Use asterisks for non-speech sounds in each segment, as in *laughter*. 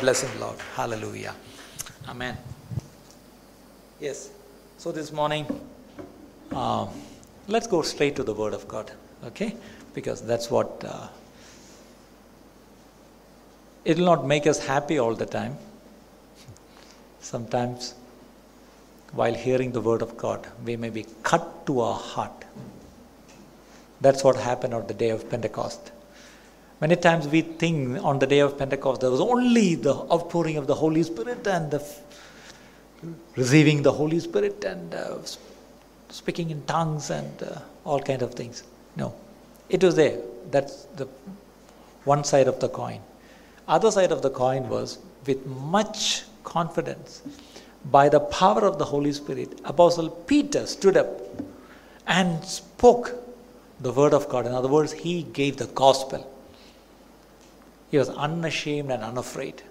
Bless him, Lord. Hallelujah. Amen. Yes. So this morning, uh, let's go straight to the Word of God, okay? Because that's what. Uh, it will not make us happy all the time. Sometimes, while hearing the Word of God, we may be cut to our heart. That's what happened on the day of Pentecost. Many times we think on the day of Pentecost there was only the outpouring of the Holy Spirit and the f- receiving the Holy Spirit and uh, speaking in tongues and uh, all kind of things. No, it was there. That's the one side of the coin. Other side of the coin was with much confidence, by the power of the Holy Spirit, Apostle Peter stood up and spoke the word of God. In other words, he gave the gospel. He was unashamed and unafraid.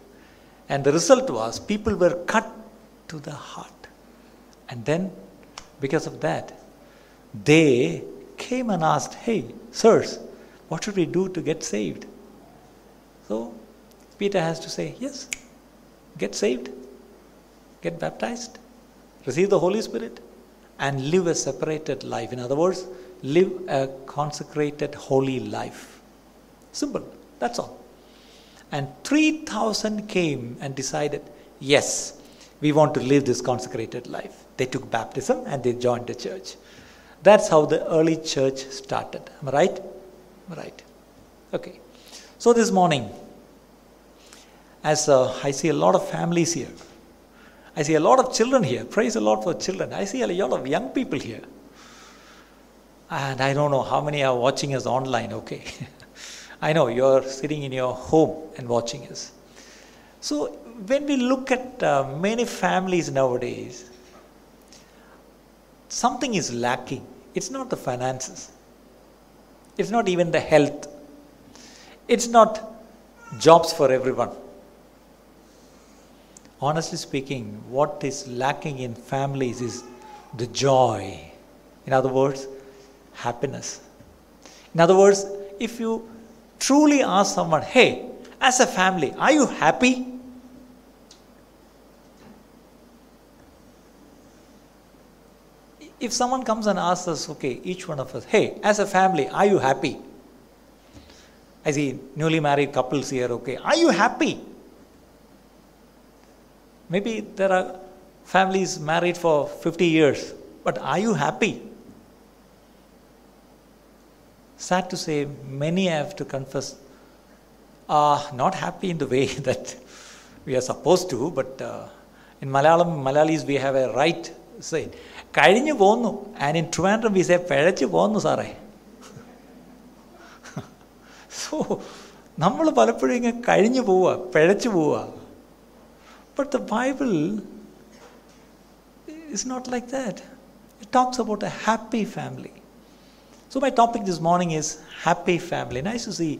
And the result was people were cut to the heart. And then, because of that, they came and asked, Hey, sirs, what should we do to get saved? So, Peter has to say, Yes, get saved, get baptized, receive the Holy Spirit, and live a separated life. In other words, live a consecrated, holy life. Simple, that's all. And 3,000 came and decided, yes, we want to live this consecrated life. They took baptism and they joined the church. That's how the early church started. Am I right? Am I Right. Okay. So this morning, as uh, I see a lot of families here, I see a lot of children here. Praise the Lord for children. I see a lot of young people here. And I don't know how many are watching us online, okay? *laughs* I know you're sitting in your home and watching us. So, when we look at uh, many families nowadays, something is lacking. It's not the finances, it's not even the health, it's not jobs for everyone. Honestly speaking, what is lacking in families is the joy. In other words, happiness. In other words, if you truly ask someone, hey, as a family, are you happy? If someone comes and asks us, okay, each one of us, hey, as a family, are you happy? I see newly married couples here, okay, are you happy? Maybe there are families married for 50 years, but are you happy? Sad to say, many have to confess are not happy in the way *laughs* that we are supposed to, but uh, in Malayalam, Malayalis, we have a right saying, കഴിഞ്ഞു പോന്നു and in Trivandrum we say പിഴച്ചു പോന്നു സാറേ *laughs* so നമ്മൾ പലപ്പോഴും ഇങ്ങനെ കഴിഞ്ഞു പോവുക പിഴച്ചു പോവുക but the Bible is not like that it talks about a happy family so my topic this morning is happy family. Nice to see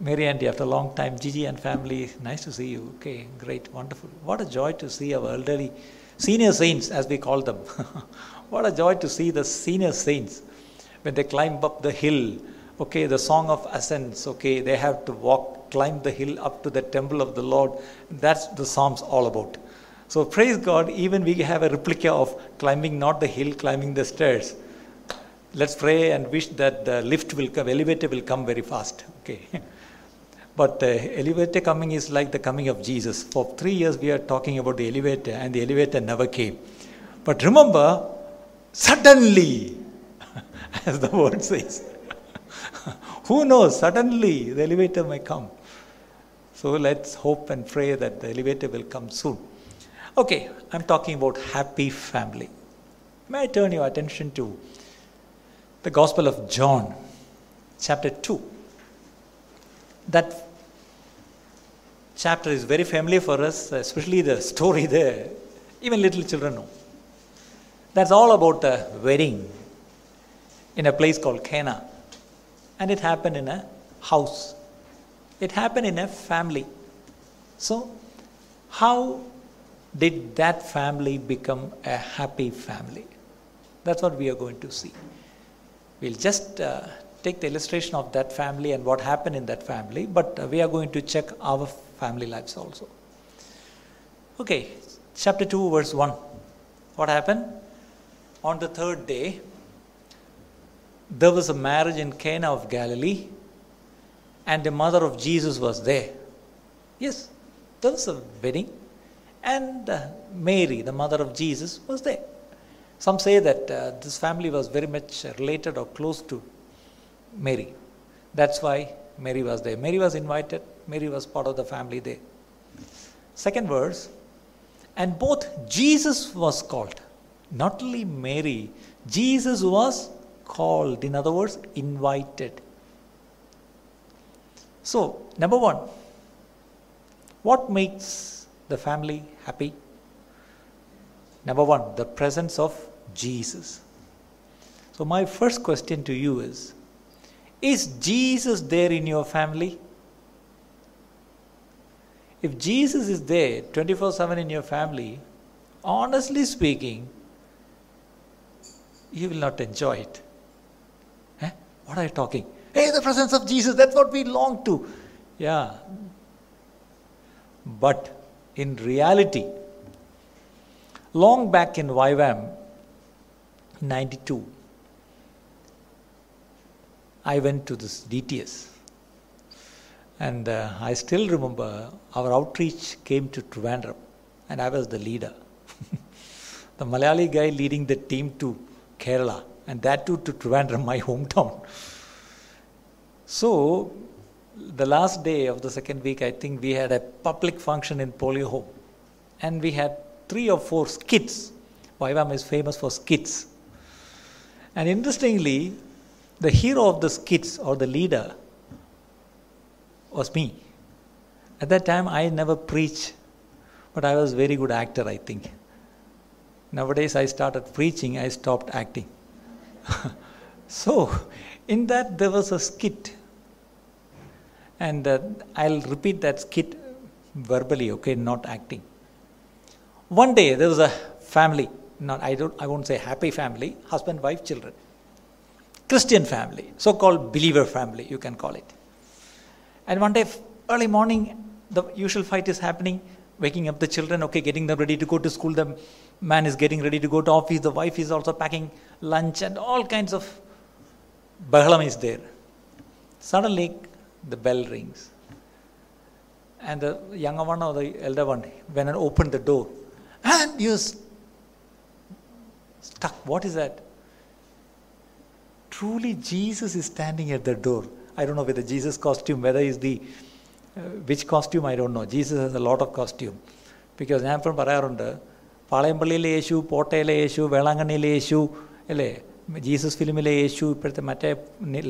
Mary Auntie after a long time. Gigi and family, nice to see you. Okay, great, wonderful. What a joy to see our elderly senior saints, as we call them. *laughs* what a joy to see the senior saints when they climb up the hill. Okay, the song of ascents. Okay, they have to walk, climb the hill up to the temple of the Lord. That's the Psalms all about. So praise God. Even we have a replica of climbing not the hill, climbing the stairs let's pray and wish that the lift will come, elevator will come very fast. Okay. *laughs* but the elevator coming is like the coming of Jesus. For three years we are talking about the elevator and the elevator never came. But remember, suddenly, *laughs* as the word *laughs* says, who knows, suddenly the elevator may come. So let's hope and pray that the elevator will come soon. Okay, I'm talking about happy family. May I turn your attention to the Gospel of John, chapter 2. That chapter is very familiar for us, especially the story there. Even little children know. That's all about a wedding in a place called Cana. And it happened in a house, it happened in a family. So, how did that family become a happy family? That's what we are going to see. We'll just uh, take the illustration of that family and what happened in that family, but uh, we are going to check our family lives also. Okay, chapter 2, verse 1. What happened? On the third day, there was a marriage in Cana of Galilee, and the mother of Jesus was there. Yes, there was a wedding, and uh, Mary, the mother of Jesus, was there. Some say that uh, this family was very much related or close to Mary. That's why Mary was there. Mary was invited, Mary was part of the family there. Second verse, and both Jesus was called. Not only Mary, Jesus was called. In other words, invited. So, number one, what makes the family happy? Number one, the presence of Jesus. So, my first question to you is Is Jesus there in your family? If Jesus is there 24 7 in your family, honestly speaking, you will not enjoy it. Eh? What are you talking? Hey, the presence of Jesus, that's what we long to. Yeah. But in reality, long back in YWAM 92, I went to this DTS. And uh, I still remember our outreach came to Trivandrum, and I was the leader. *laughs* the Malayali guy leading the team to Kerala, and that too to Trivandrum, *laughs* my hometown. So, the last day of the second week, I think we had a public function in Polio Home, and we had three or four skits. YWAM is famous for skits. And interestingly, the hero of the skits or the leader was me. At that time, I never preached, but I was a very good actor, I think. Nowadays, I started preaching, I stopped acting. *laughs* so, in that, there was a skit. And uh, I'll repeat that skit verbally, okay, not acting. One day, there was a family, not, I, don't, I won't say happy family, husband, wife, children. Christian family, so called believer family, you can call it. And one day, early morning, the usual fight is happening, waking up the children, okay, getting them ready to go to school. The man is getting ready to go to office. The wife is also packing lunch, and all kinds of bahalam is there. Suddenly, the bell rings. And the younger one or the elder one went and opened the door. And you stuck. What is that? Truly, Jesus is standing at the door. I don't know whether Jesus costume, whether is the uh, which costume I don't know. Jesus has a lot of costume. Because ഞാൻ ഇപ്പം പറയാറുണ്ട് പാളയംപള്ളിയിലെ യേശു പോട്ടയിലെ യേശു വേളാങ്കണ്ണിയിലെ യേശു അല്ലേ Jesus ഫിലിമിലെ യേശു ഇപ്പോഴത്തെ മറ്റേ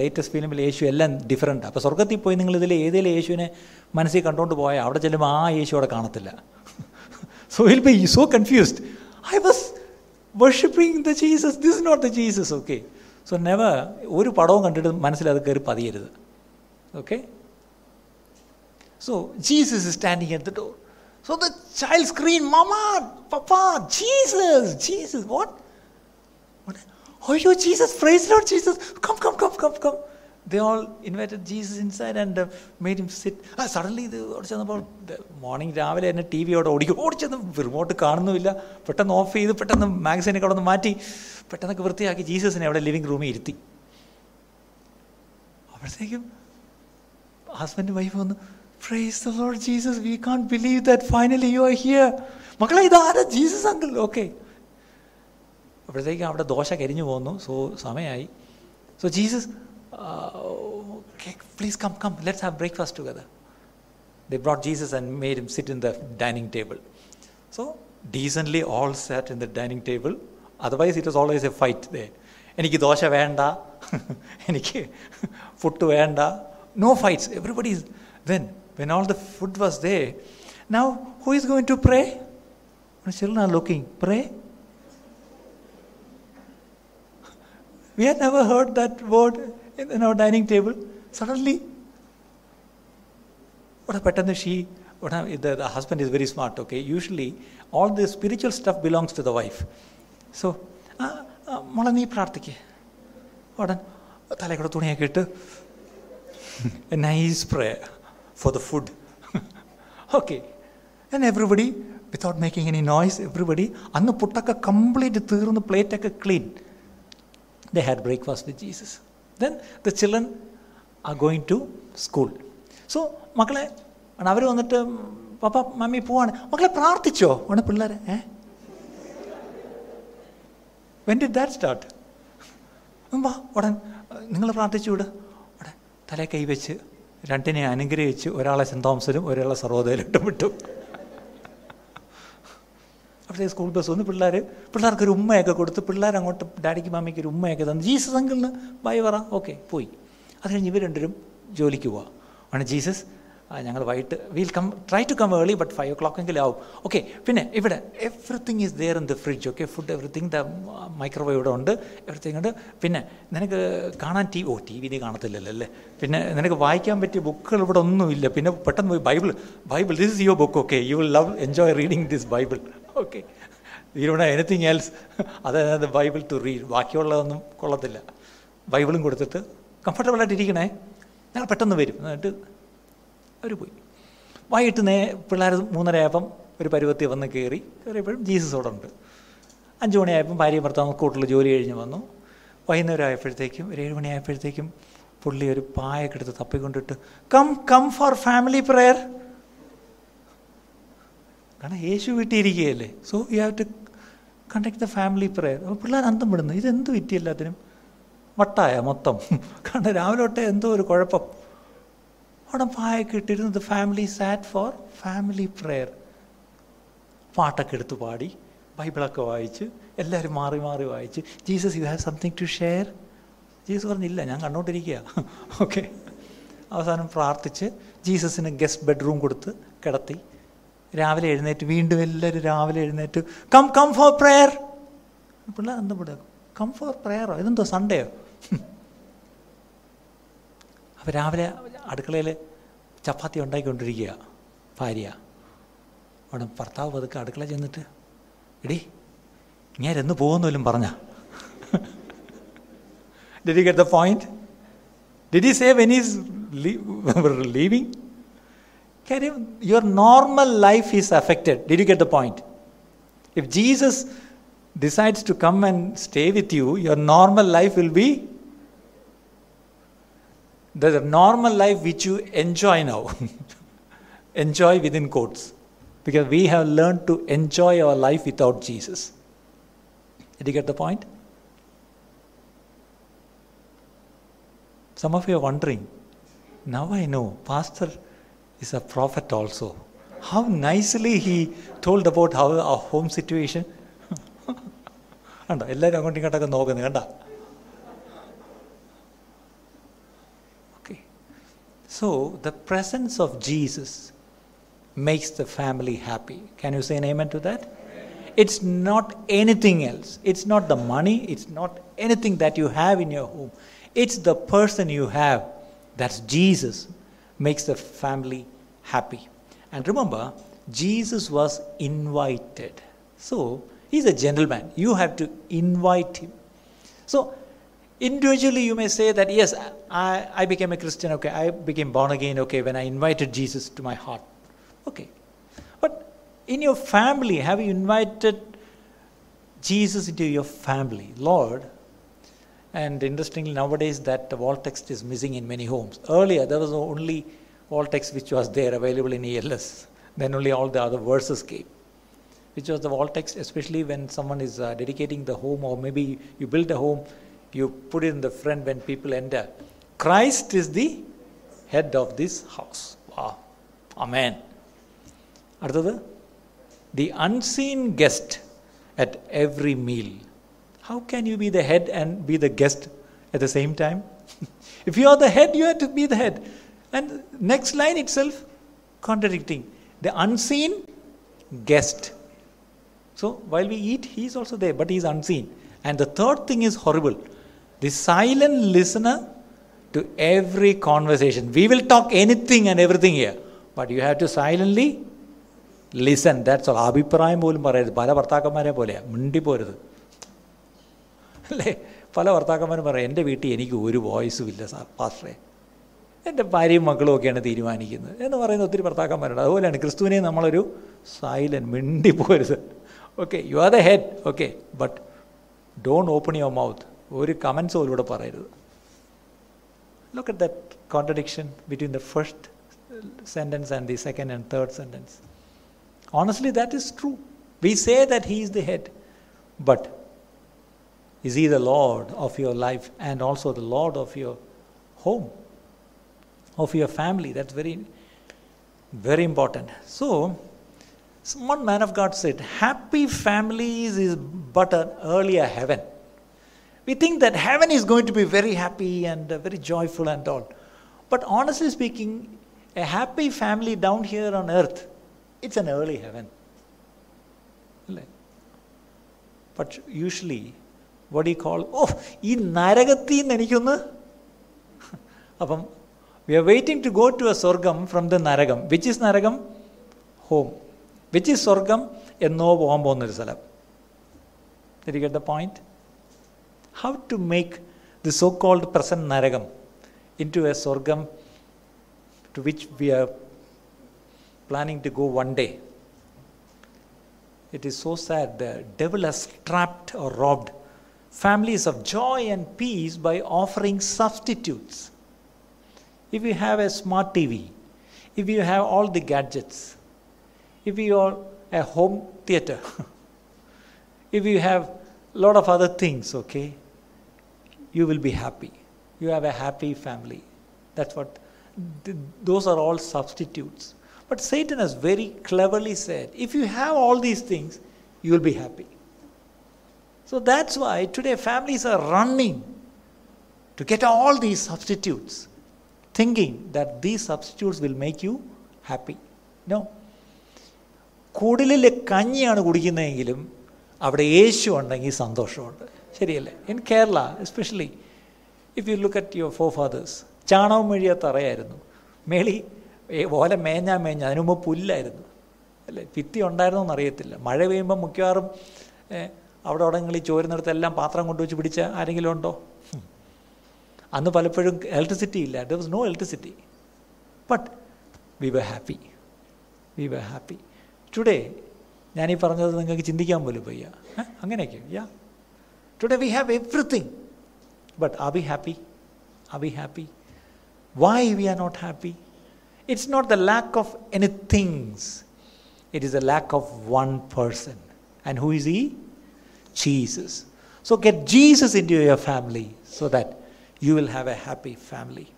ലേറ്റസ്റ്റ് ഫിലിമിലെ യേശു എല്ലാം ഡിഫറെൻ്റ് അപ്പോൾ സ്വർഗത്തിൽ പോയി നിങ്ങൾ ഇതിൽ ഏതെങ്കിലും യേശുവിനെ മനസ്സിൽ കണ്ടുകൊണ്ട് പോയാൽ അവിടെ ചെല്ലുമ്പോൾ ആ യേശു അവിടെ കാണത്തില്ല so will be so confused I was worshipping the Jesus this is not the Jesus okay so never ഒരു പടവും കണ്ടിട്ട് മനസ്സിൽ അത് കയറി പതിയരുത് okay so Jesus is standing at the door so the child screen മമ പപ്പ Jesus Jesus what Oh, you Jesus, praise Lord Jesus. Come, come, come, come, come. They all invited Jesus inside and uh, made him sit. Ah, suddenly ഇത് അവിടെ ചെന്നപ്പോൾ morning രാവിലെ തന്നെ T V അവിടെ ഓടിക്കും. ഓടിച്ചെന്ന് remote കാണുന്നുമില്ല. പെട്ടെന്ന് ഓഫ് ചെയ്ത് പെട്ടെന്ന് മാഗസീനൊക്കെ അവിടെ നിന്ന് മാറ്റി. പെട്ടെന്നൊക്കെ വൃത്തിയാക്കി ജീസസിനെ അവിടെ ലിവിങ് റൂമിൽ ഇരുത്തി. അപ്പോഴത്തേക്കും ഹസ്ബൻഡ് വൈഫ് വന്ന്. Praise Lord Jesus we can't believe that finally you are here മക്കളെ ഇതാരാ? ജീസസ് അങ്കിൾ ഓക്കെ അപ്പോഴത്തേക്കും അവിടെ ദോശ കരിഞ്ഞു പോകുന്നു സോ സമയമായി. So Jesus please come come let's have breakfast together the brought Jesus and made him sit in the dining table so decently all SAT in the dining table otherwise it was always A fight ദേ എനിക്ക് ദോശ വേണ്ട *laughs* എനിക്ക് food വേണ്ട no fights everybody is when when all the food was there now who is going to pray children are looking pray *laughs* We had never heard that word in, in our dining table. Suddenly, what a pattern she, what a, the, the husband is very smart, okay? Usually, all the spiritual stuff belongs to the wife. So, മോളെ നീ പ്രാർത്ഥിക്കേ ഉടൻ തലക്കൂടെ തുണിയൊക്കെ ഇട്ട് nice pray for the food okay and everybody without making any noise everybody അന്ന് പുട്ടൊക്കെ complete തീർന്ന് പ്ലേറ്റൊക്കെ clean they had breakfast with Jesus then the children are going to school so മക്കളെ അവർ വന്നിട്ട് പപ്പ മമ്മി പോവാണ്. മക്കളെ പ്രാർത്ഥിച്ചോ? ആണ് പിള്ളേരെ ഏ? വെൻ ഡിഡ് ദാറ്റ് സ്റ്റാർട്ട് വാ ഉടൻ നിങ്ങൾ പ്രാർത്ഥിച്ചു വിട്. ഉടൻ തലേ കൈവച്ച് രണ്ടിനെ അനുഗ്രഹിച്ച് ഒരാളെ സെന്റ് തോമസിലും ഒരാളെ സർവോദയിലിട്ടും വിട്ടു. അപ്പോഴത്തേക്ക് സ്കൂൾ ബസ് വന്ന് പിള്ളേർ പിള്ളേർക്ക് ഒരു ഉമ്മയൊക്കെ കൊടുത്ത് പിള്ളേർ അങ്ങോട്ട് ഡാഡിക്ക് മാമിക്ക് ഒരു ഉമ്മയൊക്കെ തന്നു ജീസസ് അങ്കിളിന് ബൈ പറ. ഓക്കെ പോയി. അത് കഴിഞ്ഞ് ഇവർ രണ്ടുപേരും ജോലിക്ക് പോവാം. ആണ് ജീസസ് ഞങ്ങൾ വൈകിട്ട് will come try to come early but five o'clock എങ്കിലും ആവും. ഓക്കെ പിന്നെ ഇവിടെ everything is there in the fridge okay food everything the microwave ഇവിടെ ഉണ്ട്. എവറിത്തിങ് ഉണ്ട്. പിന്നെ നിനക്ക് കാണാൻ ടി ഓ ടി വി നീ കാണത്തില്ലല്ലോ അല്ലേ? പിന്നെ നിനക്ക് വായിക്കാൻ പറ്റിയ ബുക്കുകൾ ഇവിടെ ഒന്നുമില്ല. പിന്നെ പെട്ടെന്ന് പോയി Bible Bible this is your book okay you will love enjoy reading this Bible okay you don't anything else അതായത് ബൈബിൾ ടു റീഡ് ബാക്കിയുള്ളതൊന്നും കൊള്ളത്തില്ല. ബൈബിളും കൊടുത്തിട്ട് കംഫർട്ടബിളായിട്ട് ഇരിക്കണേ ഞങ്ങൾ പെട്ടെന്ന് വരും. എന്നിട്ട് അവർ പോയി. വൈകിട്ട് നേ പിള്ളേർ മൂന്നര ആയപ്പം ഒരു പരുവത്തി വന്ന് കയറി കയറിയപ്പോഴും ജീസസ് അവിടെ ഉണ്ട്. അഞ്ച് മണിയായപ്പം ഭാര്യ ഭർത്താവ് കൂട്ടിൽ ജോലി കഴിഞ്ഞ് വന്നു. വൈകുന്നേരം ആയപ്പോഴത്തേക്കും ഒരു ഏഴ് മണിയായപ്പോഴത്തേക്കും പുള്ളി ഒരു പായൊക്കെ എടുത്ത് തപ്പിക്കൊണ്ടിട്ട് come come for family prayer കാരണം യേശു വീട്ടിയിരിക്കുകയല്ലേ so you have to conduct the family prayer അപ്പോൾ പിള്ളേർ അന്തം വിടുന്നു. ഇതെന്ത് വിറ്റി എല്ലാത്തിനും? വട്ടായ മൊത്തം. *laughs* കാരണം രാവിലെ തൊട്ടേ എന്തോ ഒരു കുഴപ്പം. അവിടെ പായൊക്കെ ഇട്ടിരുന്നു. The family sat for family prayer പാട്ടൊക്കെ എടുത്ത് പാടി ബൈബിളൊക്കെ വായിച്ച് എല്ലാവരും മാറി മാറി വായിച്ച് Jesus you have something to share Jesus പറഞ്ഞില്ല ഞാൻ കണ്ടോണ്ടിരിക്കുക. *laughs* ഓക്കെ അവസാനം പ്രാർത്ഥിച്ച് ജീസസിന് ഗസ്റ്റ് ബെഡ്റൂം കൊടുത്ത് കിടത്തി. രാവിലെ എഴുന്നേറ്റ് വീണ്ടും എല്ലാവരും രാവിലെ എഴുന്നേറ്റ് കം കം ഫോർ പ്രെയർ പിള്ളേർ എന്താ പിള്ളേർ കം ഫോർ പ്രെയറോ ഇതെന്തോ സൺഡേയോ അപ്പോൾ രാവിലെ അടുക്കളയിൽ ചപ്പാത്തി ഉണ്ടാക്കിക്കൊണ്ടിരിക്കുക ഭാര്യ. അവിടെ ഭർത്താവ് പതുക്കെ അടുക്കള ചെന്നിട്ട് എടി ഞാൻ എന്ന് പോകുന്നവരും പറഞ്ഞ? Did you get the point did you save any is Can you, your normal life is affected. Did you get the point? If Jesus decides to come and stay with you, your normal life will be the normal life which you enjoy now. *laughs* enjoy within quotes. Because we have learned to enjoy our life without Jesus. Did you get the point? Some of you are wondering. Now I know. Pastor is a prophet also. How nicely he told about how our home situation. കണ്ടോ എല്ലാവരും അങ്ങോട്ടും ഇങ്ങോട്ടൊക്കെ നോക്കുന്നത് കണ്ട okay so the presence of Jesus makes the family happy can you say amen to that it's not anything else it's not the money it's not anything that you have in your home it's the person you have that's Jesus makes the family happy. And remember, Jesus was invited. So, he's a gentleman. You have to invite him. So, individually, you may say that, yes, I, I became a Christian, okay, I became born again, okay, when I invited Jesus to my heart. Okay. But in your family, have you invited Jesus into your family? Lord, and interestingly, nowadays that wall text is missing in many homes. Earlier, there was only wall text which was there available in ELS. Then only all the other verses came, which was the wall text, especially when someone is uh, dedicating the home, or maybe you build a home, you put it in the front when people enter. Christ is the head of this house. Wow. Amen. അടുത്തത് the unseen guest at every meal. How can you be the head and be the guest at the same time? *laughs* if you are the head, you have to be the head. And next line itself contradicting. The unseen guest. So while we eat, he is also there, but he is unseen. And the third thing is horrible. The silent listener to every conversation. We will talk anything and everything here, but you have to silently listen that's all അഭിപ്രായം പോലും പറയരുത് പല ഭർത്താക്കന്മാരെ പോലെയാണ് മിണ്ടിപ്പോരുത് അല്ലേ പല ഭർത്താക്കന്മാരും പറയും എൻ്റെ വീട്ടിൽ എനിക്ക് ഒരു വോയിസും ഇല്ല സാർ പാസ്റ്ററെ എൻ്റെ ഭാര്യയും മക്കളും ഒക്കെയാണ് തീരുമാനിക്കുന്നത് എന്ന് പറയുന്ന ഒത്തിരി ഭർത്താക്കന്മാരുണ്ട് അതുപോലെയാണ് ക്രിസ്തുവിനെ നമ്മളൊരു സൈലൻ മിണ്ടിപ്പോരുത് okay you are the head okay but don't open your mouth ഒരു കമൻസ് പോലും ഇവിടെ പറയരുത് look at that contradiction between the first sentence and the second and third sentence Honestly, that is true. We say that He is the head, but is He the Lord of your life and also the Lord of your home, of your family? That's very, very important. So, one man of God said, Happy families is but an earlier heaven. We think that heaven is going to be very happy and uh, very joyful and all. But honestly speaking, a happy family down here on earth it's an early heaven. But usually, what do you call, oh, ഈ നരകത്തിൽ നിന്ന് എനിക്കൊന്ന് അപ്പം we are waiting to go to A സ്വർഗം from the നരകം which is നരകം home which is സ്വർഗം എന്നോ പോകാൻ പോകുന്നൊരു സ്ഥലം Did you get the point? How to make the so called present Naragam into a Sorgam to which we are planning to go one day. It is so sad. The devil has trapped or robbed families of joy and peace by offering substitutes. If you have a smart TV, if you have all the gadgets, if you are a home theater, *laughs* if you have a lot of other things, okay, you will be happy. You have a happy family. That's what, th- those are all substitutes. But Satan has very cleverly said if you have all these things, you will be happy. So that's why today families are running to get all these substitutes, thinking that these substitutes will make you happy. No. കുടിലിലെ കഞ്ഞിയാണ് കുടിക്കുന്നതെങ്കിലും അവിടെ യേശു ഉണ്ടെങ്കിൽ സന്തോഷമുണ്ട്. ശരിയല്ലേ? In Kerala especially if you look at your forefathers ചാണകം മെഴിയ തറയായിരുന്നു. മേളി ഓല മേഞ്ഞാ മേഞ്ഞ അതിനു മുമ്പ് പുല്ലായിരുന്നു. അല്ലേ? ഭിത്തി ഉണ്ടായിരുന്നോ എന്നറിയത്തില്ല മഴ പെയ്യുമ്പോൾ മിക്കവാറും അവിടെ അവിടങ്ങളിൽ ചോരുന്നിടത്തെല്ലാം പാത്രം കൊണ്ടുവച്ച് പിടിച്ച ആരെങ്കിലും ഉണ്ടോ ഹും. അന്ന് പലപ്പോഴും ഇലക്ട്രിസിറ്റി ഇല്ല there was no electricity but we were happy we were happy today ഞാനീ പറഞ്ഞത് നിങ്ങൾക്ക് ചിന്തിക്കാൻ പോലും വയ്യ ഏ? അങ്ങനെയൊക്കെ yeah today we have everything but R V happy are V happy why we are not happy it's not the lack of any things it is a lack of one person and who is ഈ Jesus. So get Jesus into your family so that you will have a happy family.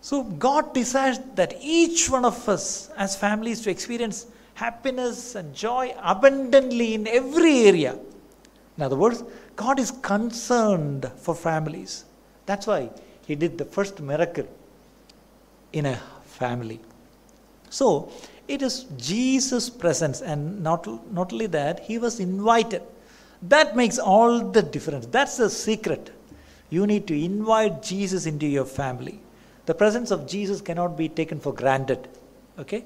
So God desires that each one of us as families to experience happiness and joy abundantly in every area. In other words, God is concerned for families. That's why He did the first miracle in a family. So it is Jesus' presence, and not, not only that, He was invited. That makes all the difference. That's the secret. You need to invite Jesus into your family. The presence of Jesus cannot be taken for granted. Okay?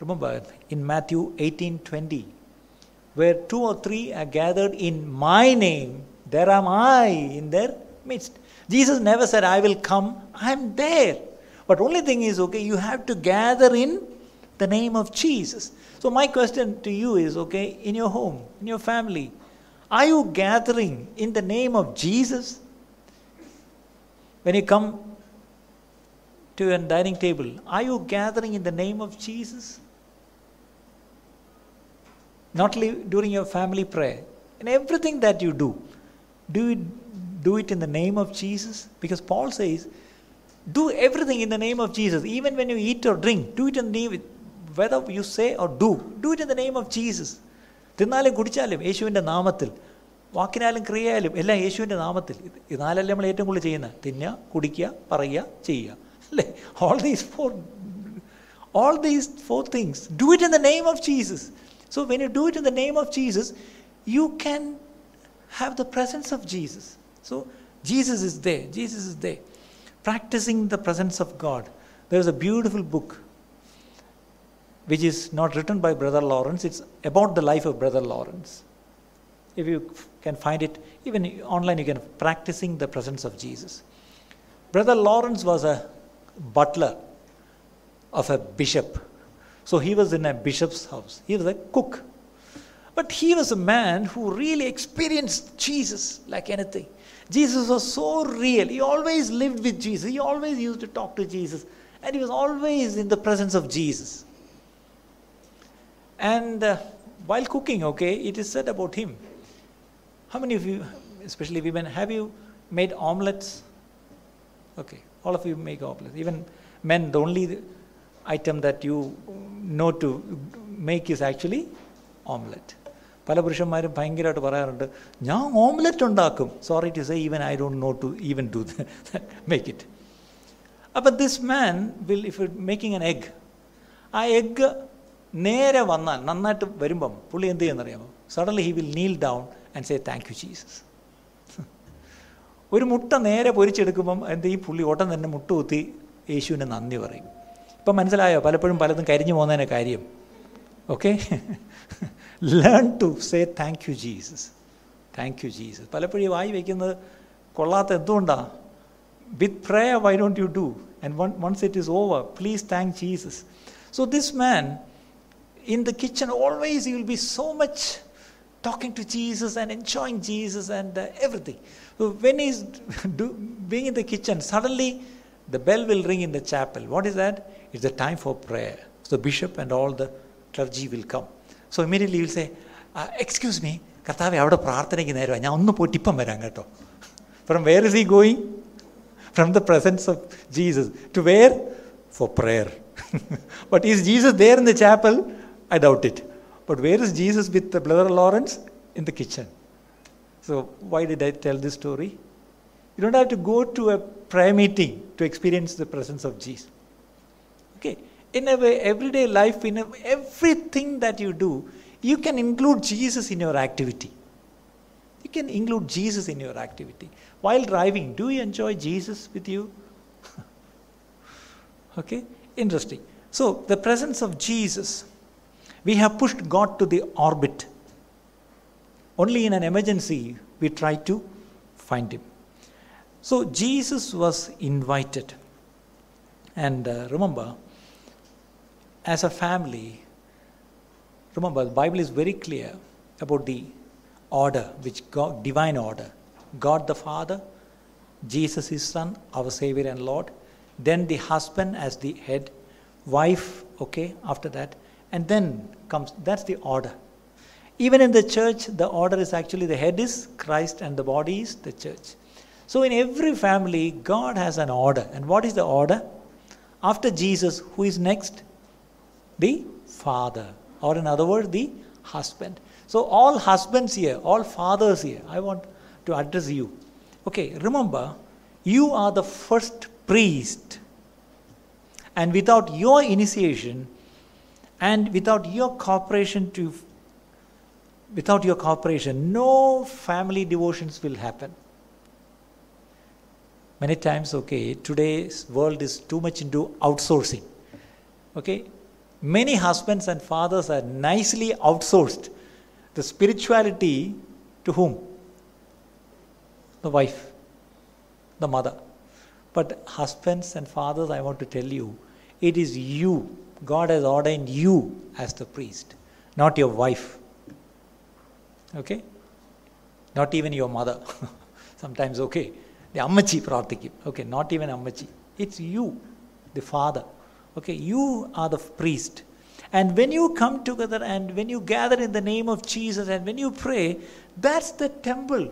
Remember in Matthew 18 20, where two or three are gathered in my name, there am I in their midst. Jesus never said, I will come, I'm there. But only thing is, okay, you have to gather in the name of Jesus. So my question to you is, okay, in your home, in your family, are you gathering in the name of Jesus? When you come to a dining table, are you gathering in the name of Jesus? Not during your family prayer, in everything that you do, do it, do it in the name of Jesus? Because Paul says, do everything in the name of Jesus. Even when you eat or drink, do it in the name, whether you say or do, do it in the name of Jesus. തിന്നാലും കുടിച്ചാലും യേശുവിൻ്റെ നാമത്തിൽ വാക്കിനാലും ക്രിയയാലും എല്ലാം യേശുവിൻ്റെ നാമത്തിൽ ഇത് ഇത് നാലല്ലേ നമ്മൾ ഏറ്റവും കൂടുതൽ ചെയ്യുന്നത് തിന്നുക കുടിക്കുക പറയുക ചെയ്യുക അല്ലേ all these four all these four things do it in the name of jesus so when you do it in the name of jesus you can have the presence of jesus so jesus is there jesus is there practicing the presence of god there's a beautiful book which is not written by brother lawrence it's about the life of brother lawrence if you can find it even online you can practicing the presence of jesus Brother Lawrence was a butler of a bishop. So he was in a bishop's house. He was a cook. But he was a man who really experienced Jesus like anything. Jesus was so real. He always lived with Jesus. He always used to talk to Jesus. And he was always in the presence of Jesus. And uh, while cooking, okay, it is said about him. How many of you, especially women, have you made omelets? Okay, all of you make omelets. Even men, the only item that you know to make is actually omelette. പല പുരുഷന്മാരും ഭയങ്കരമായിട്ട് പറയാറുണ്ട് ഞാൻ omelette ഉണ്ടാക്കും sorry to say even I don't know to even do make it അപ്പം this man will if making an egg ആ egg നേരെ വന്നാൽ നന്നായിട്ട് വരുമ്പം പുള്ളി എന്ത് ചെയ്യുന്നറിയാമോ suddenly he will kneel down and say thank you Jesus ഒരു മുട്ട നേരെ പൊരിച്ചെടുക്കുമ്പം എന്ത് ഈ പുള്ളി ഓട്ടം തന്നെ മുട്ട കുത്തി യേശുവിന് നന്ദി പറയും ഇപ്പം മനസ്സിലായോ പലപ്പോഴും പലതും കരിഞ്ഞു പോകുന്നതിന് കാര്യം okay learn to say thank you Jesus thank you Jesus പലപ്പോഴും ഈ വായി വയ്ക്കുന്നത് കൊള്ളാത്ത എന്തുകൊണ്ടാണ് with prayer why don't you do and one once it is over please thank Jesus so this man in the kitchen always he will be so much talking to jesus and enjoying jesus and uh, everything so when he's *laughs* do, being in the kitchen suddenly the bell will ring in the chapel what is that it's the time for prayer so the bishop and all the clergy will come so immediately he will say uh, excuse me കർത്താവ് അവിടെ പ്രാർത്ഥനയ്ക്ക് നേരമാണ് ഞാൻ ഒന്ന് പോയിട്ട് ഇപ്പം വരാം കേട്ടോ from where is he going from the presence of Jesus to where for prayer but is Jesus there in the chapel? I doubt it. But where is Jesus with the brother Lawrence? In the kitchen. So why did I tell this story? You don't have to go to a prayer meeting to experience the presence of Jesus. Okay. In a way, everyday life, in a, everything that you do, you can include Jesus in your activity. You can include Jesus in your activity. While driving, do you enjoy Jesus with you? *laughs* okay, interesting. So, the presence of Jesus, we have pushed God to the orbit. Only in an emergency we try to find Him. So, Jesus was invited. And uh, remember, as a family, remember, the Bible is very clear about the order, which God, divine order. God the Father, Jesus His Son, our Savior and Lord, then the husband as the head, wife, okay, after that, and then comes, that's the order. Even in the church, the order is actually the head is Christ and the body is the church. So in every family, God has an order. And what is the order? After Jesus, who is next? The father. Or in other words, the husband. So all husbands here, all fathers here, I want to address you. Okay, remember, you are the first priest. And without your initiation and without your cooperation to without your cooperation, no family devotions will happen. Many times, okay, today's world is too much into outsourcing. Okay? Many husbands and fathers are nicely outsourced the spirituality to whom? The wife, the mother. But husbands and fathers, I want to tell you, it is you. God has ordained you as the priest, not your wife. Okay? Not even your mother. *laughs* Sometimes, okay. The Ammachi Prarthikim. Okay, not even Ammachi. It's you, the father. Okay, you are the priest. And when you come together and when you gather in the name of Jesus and when you pray, that's the temple.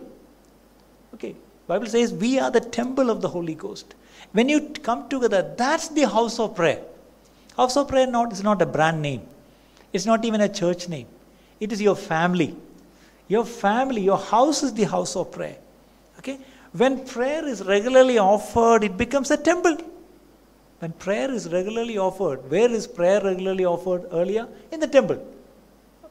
Okay, Bible says we are the temple of the Holy Ghost. When you come together, that's the house of prayer. House of prayer not, is not a brand name. It's not even a church name. It is your family. Your family, your house is the house of prayer. Okay? When prayer is regularly offered, it becomes a temple. When prayer is regularly offered, where is prayer regularly offered earlier? In the temple.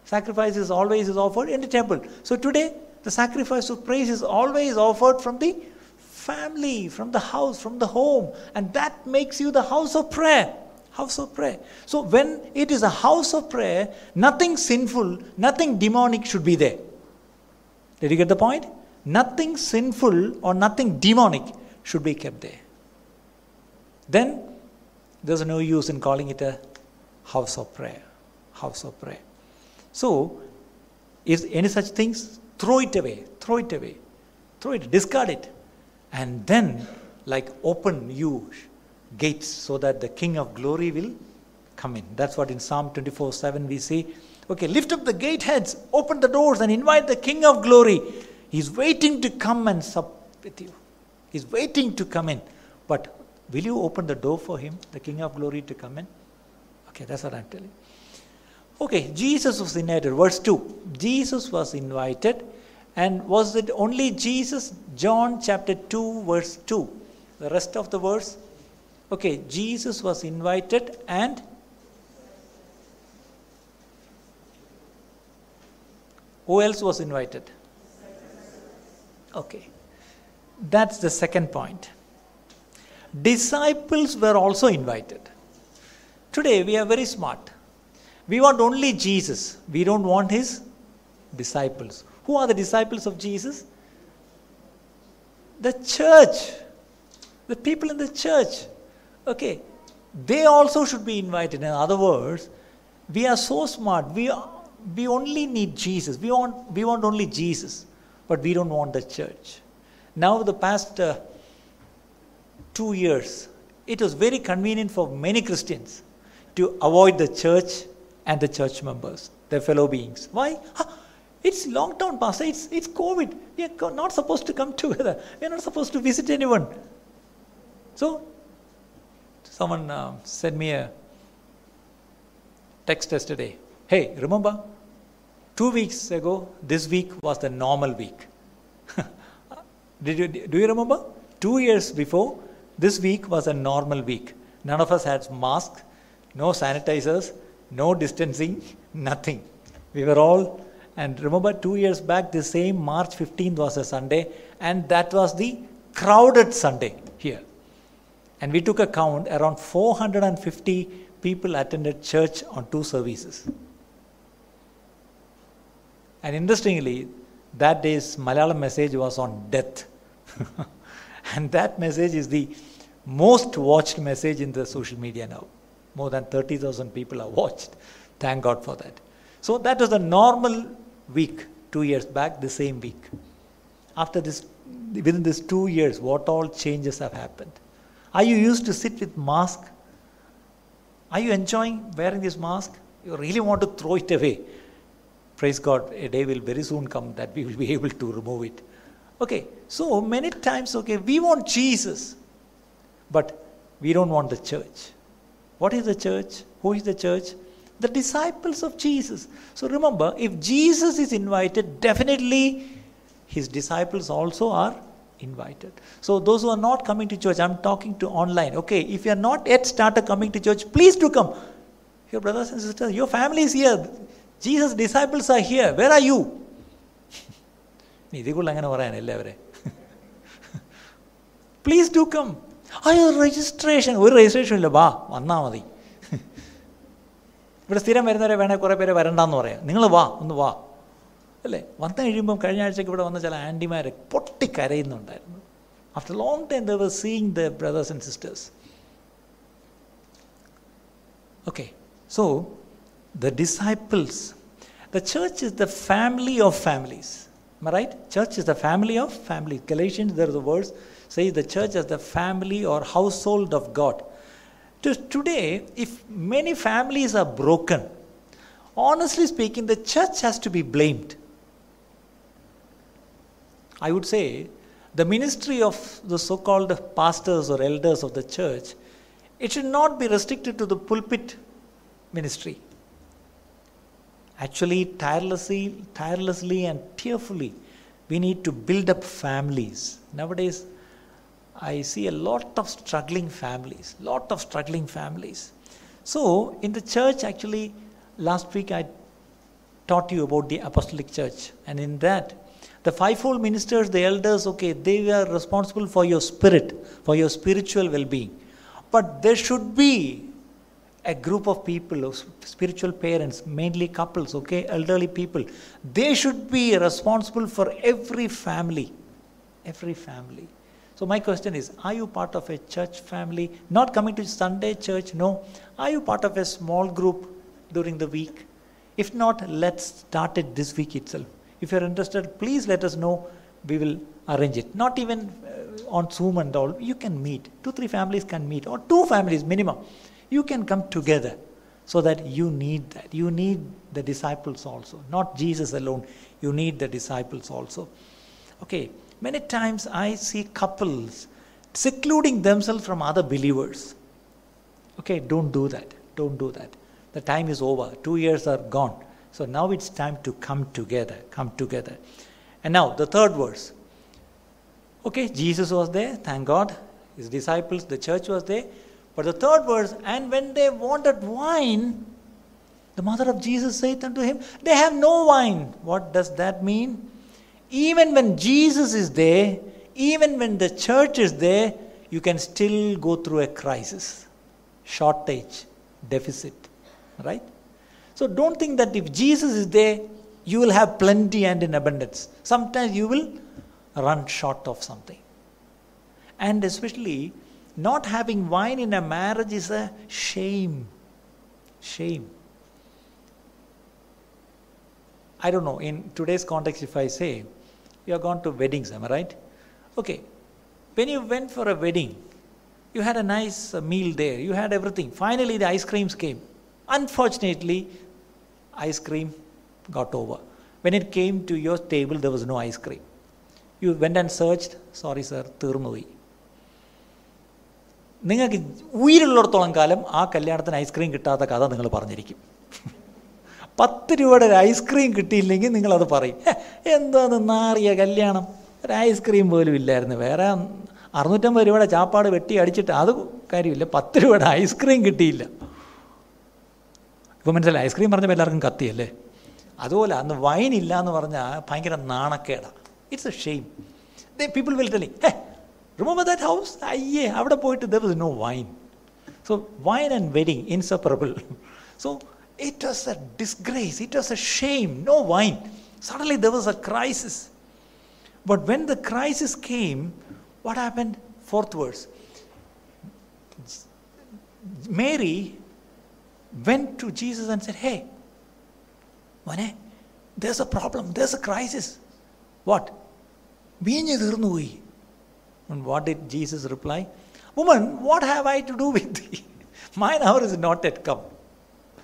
Sacrifice is always is offered in the temple. So today, the sacrifice of praise is always offered from the family, from the house, from the home. And that makes you the house of prayer. House of prayer. So when it is a house of prayer, nothing sinful, nothing demonic should be there. Did you get the point? Nothing sinful or nothing demonic should be kept there. then there's no use in calling it a house of prayer. House of prayer. So, is any such things? Throw it away. Throw it away. Throw it. Discard it. And then, like, open you gates so that the King of glory will come in. That's what in Psalm 24 7 we see. Okay, lift up the gate heads, open the doors, and invite the King of glory. He's waiting to come and sup with you. He's waiting to come in. But will you open the door for him, the King of glory, to come in? Okay, that's what I'm telling. Okay, Jesus was invited. Verse 2. Jesus was invited. And was it only Jesus? John chapter 2, verse 2. The rest of the verse. Okay, Jesus was invited and who else was invited? Okay. That's the second point. Disciples were also invited. Today we are very smart. We want only Jesus. We don't want his disciples. Who are the disciples of Jesus? The church. The people in the church. Okay. They also should be invited. In other words, we are so smart. We, are, we only need Jesus. We want, we want only Jesus. But we don't want the church. Now, the past uh, two years, it was very convenient for many Christians to avoid the church and the church members, their fellow beings. Why? It's long term, Pastor. It's, it's COVID. We are not supposed to come *laughs* together. We are not supposed to visit anyone. So, someone uh, sent me a text yesterday. Hey, remember? Two weeks ago, this week was the normal week. *laughs* Did you, do you remember? Two years before, this week was a normal week. None of us had masks, no sanitizers, no distancing, *laughs* nothing. We were all, and remember two years back, the same March 15th was a Sunday, and that was the crowded Sunday here. And we took a count, around 450 people attended church on two services. And interestingly, that day's Malayalam message was on death. *laughs* and that message is the most watched message in the social media now. More than 30,000 people are watched. Thank God for that. So that was a normal week two years back, the same week. After this, within these two years, what all changes have happened? Are you used to sit with mask? Are you enjoying wearing this mask? You really want to throw it away. Praise God, a day will very soon come that we will be *laughs* able to remove it. Okay, so many times, okay, we want Jesus, but we don't want the church. What is the church? Who is the church? The disciples of Jesus. So remember, if Jesus is invited, definitely his disciples also are invited. So those who are not coming to church, I'm talking to online. Okay, if you are not yet started coming to church, please do come. Your brothers and sisters, your family is here. Jesus' disciples are here. Where are you? ഇതിക്കുള്ള അങ്ങനെ പറയാൻ എല്ലാവരെ please do come അയ്യോ registration ഒരു registration ഇല്ല വാ വന്നാൽ മതി ഇവിടെ സ്ഥിരം വരുന്നവരെ വേണേൽ കുറേ പേരെ വരണ്ടെന്ന് പറയാം നിങ്ങൾ വാ ഒന്ന് വാ അല്ലേ വന്നു കഴിയുമ്പം കഴിഞ്ഞ ആഴ്ചക്ക് ഇവിടെ വന്ന ചില ആൻറ്റിമാർ പൊട്ടിക്കരയുന്നുണ്ടായിരുന്നു after long time they were seeing the brothers and sisters okay so the disciples the church is the family of families Am I right? Church is the family of family. Galatians, there is a verse says the church is the family or household of God. Today, if many families are broken, honestly speaking, the church has to be blamed. I would say the ministry of the so called pastors or elders of the church, it should not be restricted to the pulpit ministry. Actually, tirelessly, tirelessly and tearfully, we need to build up families. Nowadays, I see a lot of struggling families, lot of struggling families. So, in the church, actually, last week I taught you about the apostolic church, and in that, the fivefold ministers, the elders, okay, they were responsible for your spirit, for your spiritual well being. But there should be a group of people, of spiritual parents, mainly couples, okay, elderly people. They should be responsible for every family. Every family. So, my question is Are you part of a church family? Not coming to Sunday church, no. Are you part of a small group during the week? If not, let's start it this week itself. If you're interested, please let us know. We will arrange it. Not even uh, on Zoom and all. You can meet. Two, three families can meet, or two families minimum. You can come together so that you need that. You need the disciples also, not Jesus alone. You need the disciples also. Okay, many times I see couples secluding themselves from other believers. Okay, don't do that. Don't do that. The time is over. Two years are gone. So now it's time to come together. Come together. And now the third verse. Okay, Jesus was there, thank God. His disciples, the church was there. But the third verse, and when they wanted wine, the mother of Jesus said unto him, They have no wine. What does that mean? Even when Jesus is there, even when the church is there, you can still go through a crisis, shortage, deficit, right? So don't think that if Jesus is there, you will have plenty and in abundance. Sometimes you will run short of something. And especially, not having wine in a marriage is a shame. Shame. I don't know, in today's context, if I say, you have gone to weddings, am I right? Okay. When you went for a wedding, you had a nice meal there, you had everything. Finally, the ice creams came. Unfortunately, ice cream got over. When it came to your table, there was no ice cream. You went and searched, sorry, sir, തീർന്നുപോയി. നിങ്ങൾക്ക് ഉயிருള്ളിടത്തോളം കാലം ആ കല്യാണത്തിന് ice cream കിട്ടാത്ത കഥ നിങ്ങൾ പറഞ്ഞിരിക്കും. പത്ത് രൂപയുടെ ഒരു ഐസ്ക്രീം കിട്ടിയില്ലെങ്കിൽ നിങ്ങളത് പറയും. എന്താന്ന് നാറിയ കല്യാണം. ഒരു ഐസ്ക്രീം പോലും ഇല്ലായിരുന്നു. വേറെ അറുന്നൂറ്റമ്പത് രൂപയുടെ ചാപ്പാട് വെട്ടി അടിച്ചിട്ട് അത് കാര്യമില്ല. പത്ത് രൂപയുടെ ഐസ്ക്രീം കിട്ടിയില്ല. ഇപ്പോൾ മനസ്സിലായി ഐസ്ക്രീം പറഞ്ഞപ്പോൾ എല്ലാവർക്കും കത്തിയല്ലേ അതുപോലെ അന്ന് വൈൻ ഇല്ല എന്ന് പറഞ്ഞാൽ ഭയങ്കര നാണക്കേടാണ് it's a shame people will telling hey remember that house അയ്യേ അവിടെ പോയിട്ട് there was no wine so wine and wedding inseparable so it was a disgrace, it was a shame, no wine. Suddenly there was a crisis. But when the crisis came, what happened? Fourth verse. Mary went to Jesus and said, Hey, Mane, there's a problem, there's a crisis. What? And what did Jesus reply? Woman, what have I to do with thee? Mine hour is not yet come.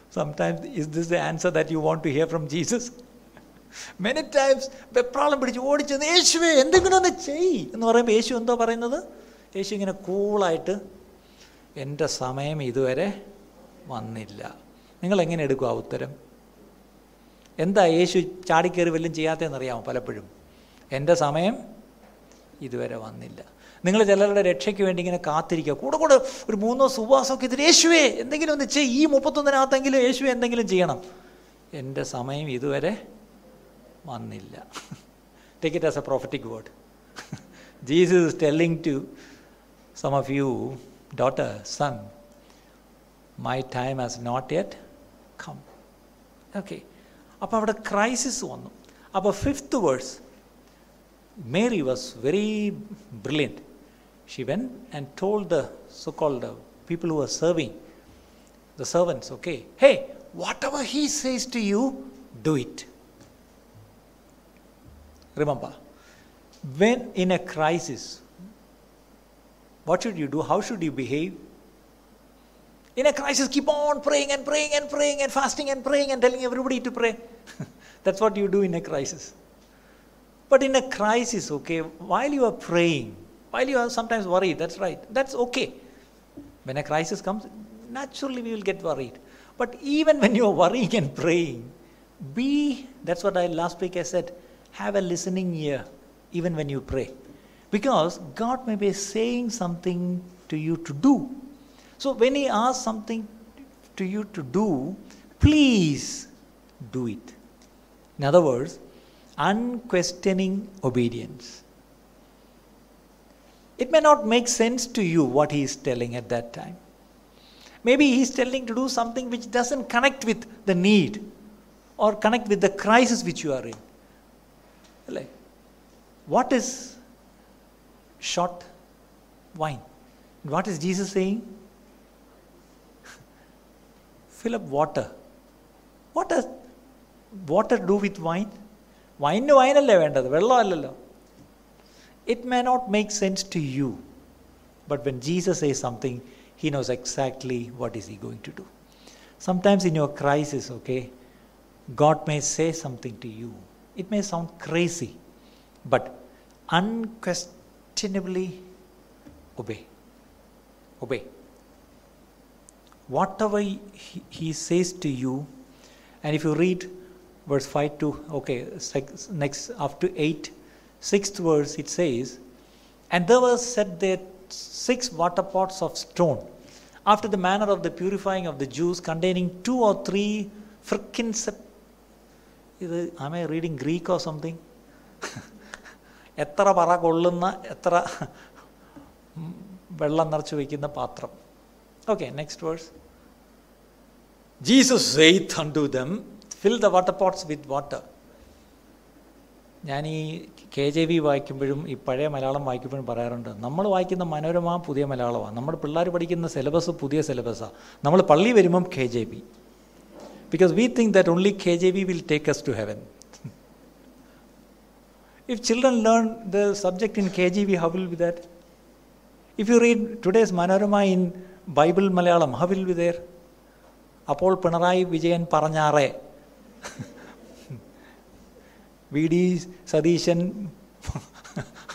Sometimes, is this the answer that you want to hear from Jesus? Many times വെപ്രാളം പിടിച്ച് ഓടിച്ചെന്ന് യേശുവേ എന്തെങ്കിലും ഒന്ന് ചെയ് എന്ന് പറയുമ്പോൾ യേശു എന്തോ പറയുന്നത് യേശു ഇങ്ങനെ കൂളായിട്ട് എൻ്റെ സമയം ഇതുവരെ വന്നില്ല. നിങ്ങൾ എങ്ങനെ എടുക്കും ആ ഉത്തരം? എന്താ യേശു ചാടിക്കയറി വല്ലതും ചെയ്യാത്തതെന്നറിയാമോ പലപ്പോഴും? എന്റെ സമയം ഇതുവരെ വന്നില്ല. നിങ്ങൾ ചിലരുടെ രക്ഷയ്ക്ക് വേണ്ടി ഇങ്ങനെ കാത്തിരിക്കുക. കൂടെ കൂടെ ഒരു മൂന്നോ സുവാസമൊക്കെ ഇതിൽ യേശുവേ എന്തെങ്കിലും ഒന്ന് ചെയ് ഈ മുപ്പത്തൊന്നിനകത്തെങ്കിലും യേശുവെ എന്തെങ്കിലും ചെയ്യണം. എന്റെ സമയം ഇതുവരെ വന്നില്ല. Take it as a prophetic word Jesus telling to some of you daughter son my time has not yet come okay അപ്പോൾ അവിടെ ക്രൈസിസ് വന്നു അപ്പോൾ fifth verse Mary was very brilliant. She went and told the so called uh, people who were serving, the servants, okay, hey, whatever he says to you, do it. Remember, when in a crisis, what should you do? How should you behave? in a crisis, keep on praying and praying and praying and fasting and praying and telling everybody to pray. *laughs* That's what you do in a crisis. But in a crisis, okay, while you are praying, while you are sometimes worried, that's right, that's okay. When a crisis comes, naturally we will get worried. But even when you are worrying and praying, be, that's what I last week I said, have a listening ear, even when you pray. Because God may be saying something to you to do. So when He asks something to you to do, please do it. In other words, unquestioning obedience. It may not make sense to you what he is telling at that time. Maybe he is telling to do something which doesn't connect with the need or connect with the crisis which you are in. Like, what is short wine. What is Jesus saying? Fill up water. What does water do with wine? Wine വൈനല്ലേ വേണ്ടത് വെള്ളമല്ലല്ലോ it may not make sense to you but when Jesus say something he knows exactly what is he going to do sometimes in your crisis okay God may say something to you. It may sound crazy, but unquestionably obey. Obey. Whatever he, he says to you, and if you read verse 5 to, okay, six, next, up to 8, sixth verse, it says, And there were set there six water pots of stone, after the manner of the purifying of the Jews, containing two or three frankincense ഇത് am I reading Greek or something *laughs* എത്ര പറ കൊള്ളുന്ന എത്ര വെള്ളം നിറച്ച് വയ്ക്കുന്ന പാത്രം okay next verse Jesus സെയ്ത്ത് un to them fill the water pots with water ഞാൻ ഈ കെ ജെ വി വായിക്കുമ്പോഴും ഈ പഴയ മലയാളം വായിക്കുമ്പോഴും പറയാറുണ്ട് നമ്മൾ വായിക്കുന്ന മനോരമ പുതിയ മലയാളമാണ് നമ്മുടെ പിള്ളേർ പഠിക്കുന്ന സിലബസ് പുതിയ സിലബസാണ് നമ്മൾ പള്ളി വരുമ്പം K J V because we think that only KJV will take us to heaven. if children learn the subject in KJV, how will be that? If you read today's Manorama in Bible Malayalam, how will be there? അപ്പോൾ പിണറായി വിജയൻ പറഞ്ഞാറേ വി ഡി സതീശൻ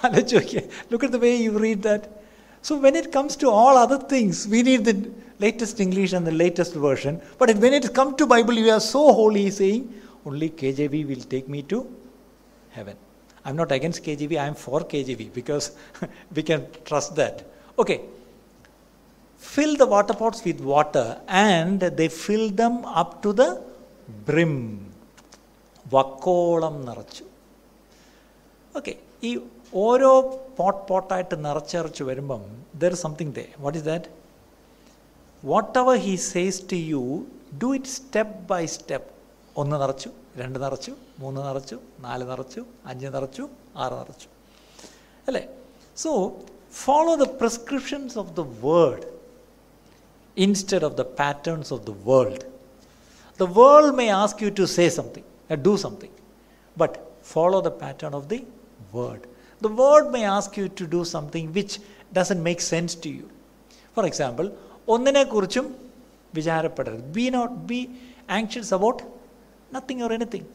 ആലോചിച്ച് നോക്കിയേ look at the way you read that So when it comes to all other things, we need the latest English and the latest version. But when it comes to Bible, you are so holy saying, only KJV will take me to heaven. I'm not against KJV, I'm for KJV because we can trust that. Okay. Fill the water pots with water and they fill them up to the brim. വക്കോളം നിറച്ചു okay ഈ ഓരോ pot പോട്ടായിട്ട് നിറച്ചിറച്ച് വരുമ്പം there is something they what is that whatever he says to you do it step by step ഒന്ന് നിറച്ചു രണ്ട് നിറച്ചു മൂന്ന് നിറച്ചു നാല് നിറച്ചു അഞ്ച് നിറച്ചു ആറ് നിറച്ചു അല്ലേ so follow the prescriptions of the word instead of the patterns of the world the world may ask you to say something do something but follow the pattern of the word. The word may ask you to do something which doesn't make sense to you. For example, ഒന്നിനെക്കുറിച്ചും വിചാരപ്പെടരുത് B not be anxious about nothing or anything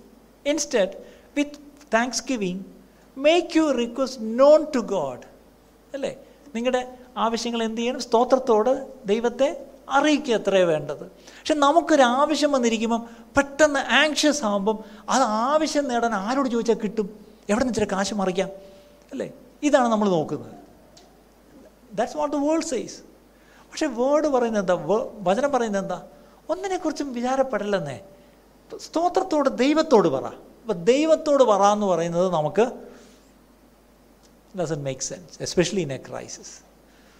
instead with thanks giving make you request non to God അല്ലേ നിങ്ങളുടെ ആവശ്യങ്ങൾ എന്ത് ചെയ്യണം? സ്തോത്രത്തോട് ദൈവത്തെ അറിയിക്കുക അത്രേ വേണ്ടത്. പക്ഷെ നമുക്കൊരാവശ്യം വന്നിരിക്കുമ്പം പെട്ടെന്ന് ആങ്ഷ്യസ് ആകുമ്പം അത് ആവശ്യം നേടാൻ ആരോട് ചോദിച്ചാൽ കിട്ടും? എവിടെ നിന്ന് ഇച്ചിരി കാശ് മറിക്കാം? അല്ലേ? ഇതാണ് നമ്മൾ നോക്കുന്നത്. That's what the world says പക്ഷെ വേർഡ് പറയുന്നത് എന്താ? വചനം പറയുന്നത് എന്താ? ഒന്നിനെക്കുറിച്ചും വിചാരപ്പെടലെന്നേ സ്തോത്രത്തോട് ദൈവത്തോട് പറ. അപ്പം ദൈവത്തോട് പറ എന്ന് പറയുന്നത് നമുക്ക് doesn't make sense especially in a crisis.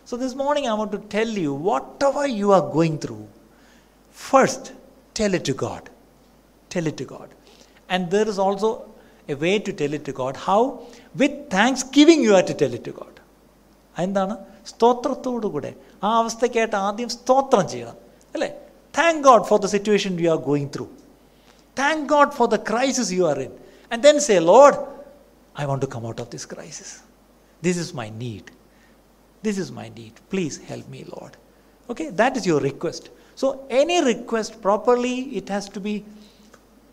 So this morning I want to tell you whatever you are going through, first tell it to God. Tell it to God. And there is also a way to tell it to God. How? With thanksgiving you have to tell it to God. എന്താണ് സ്തോത്രത്തോടു കൂടെ ആ അവസ്ഥയ്ക്കായിട്ട് ആദ്യം സ്തോത്രം ചെയ്യണം അല്ലേ thank God for the situation you are going through thank God for the crisis you are in and then say Lord I want to come out of this crisis this is my need this is my need please help me load okay that is your request so any request properly it has to B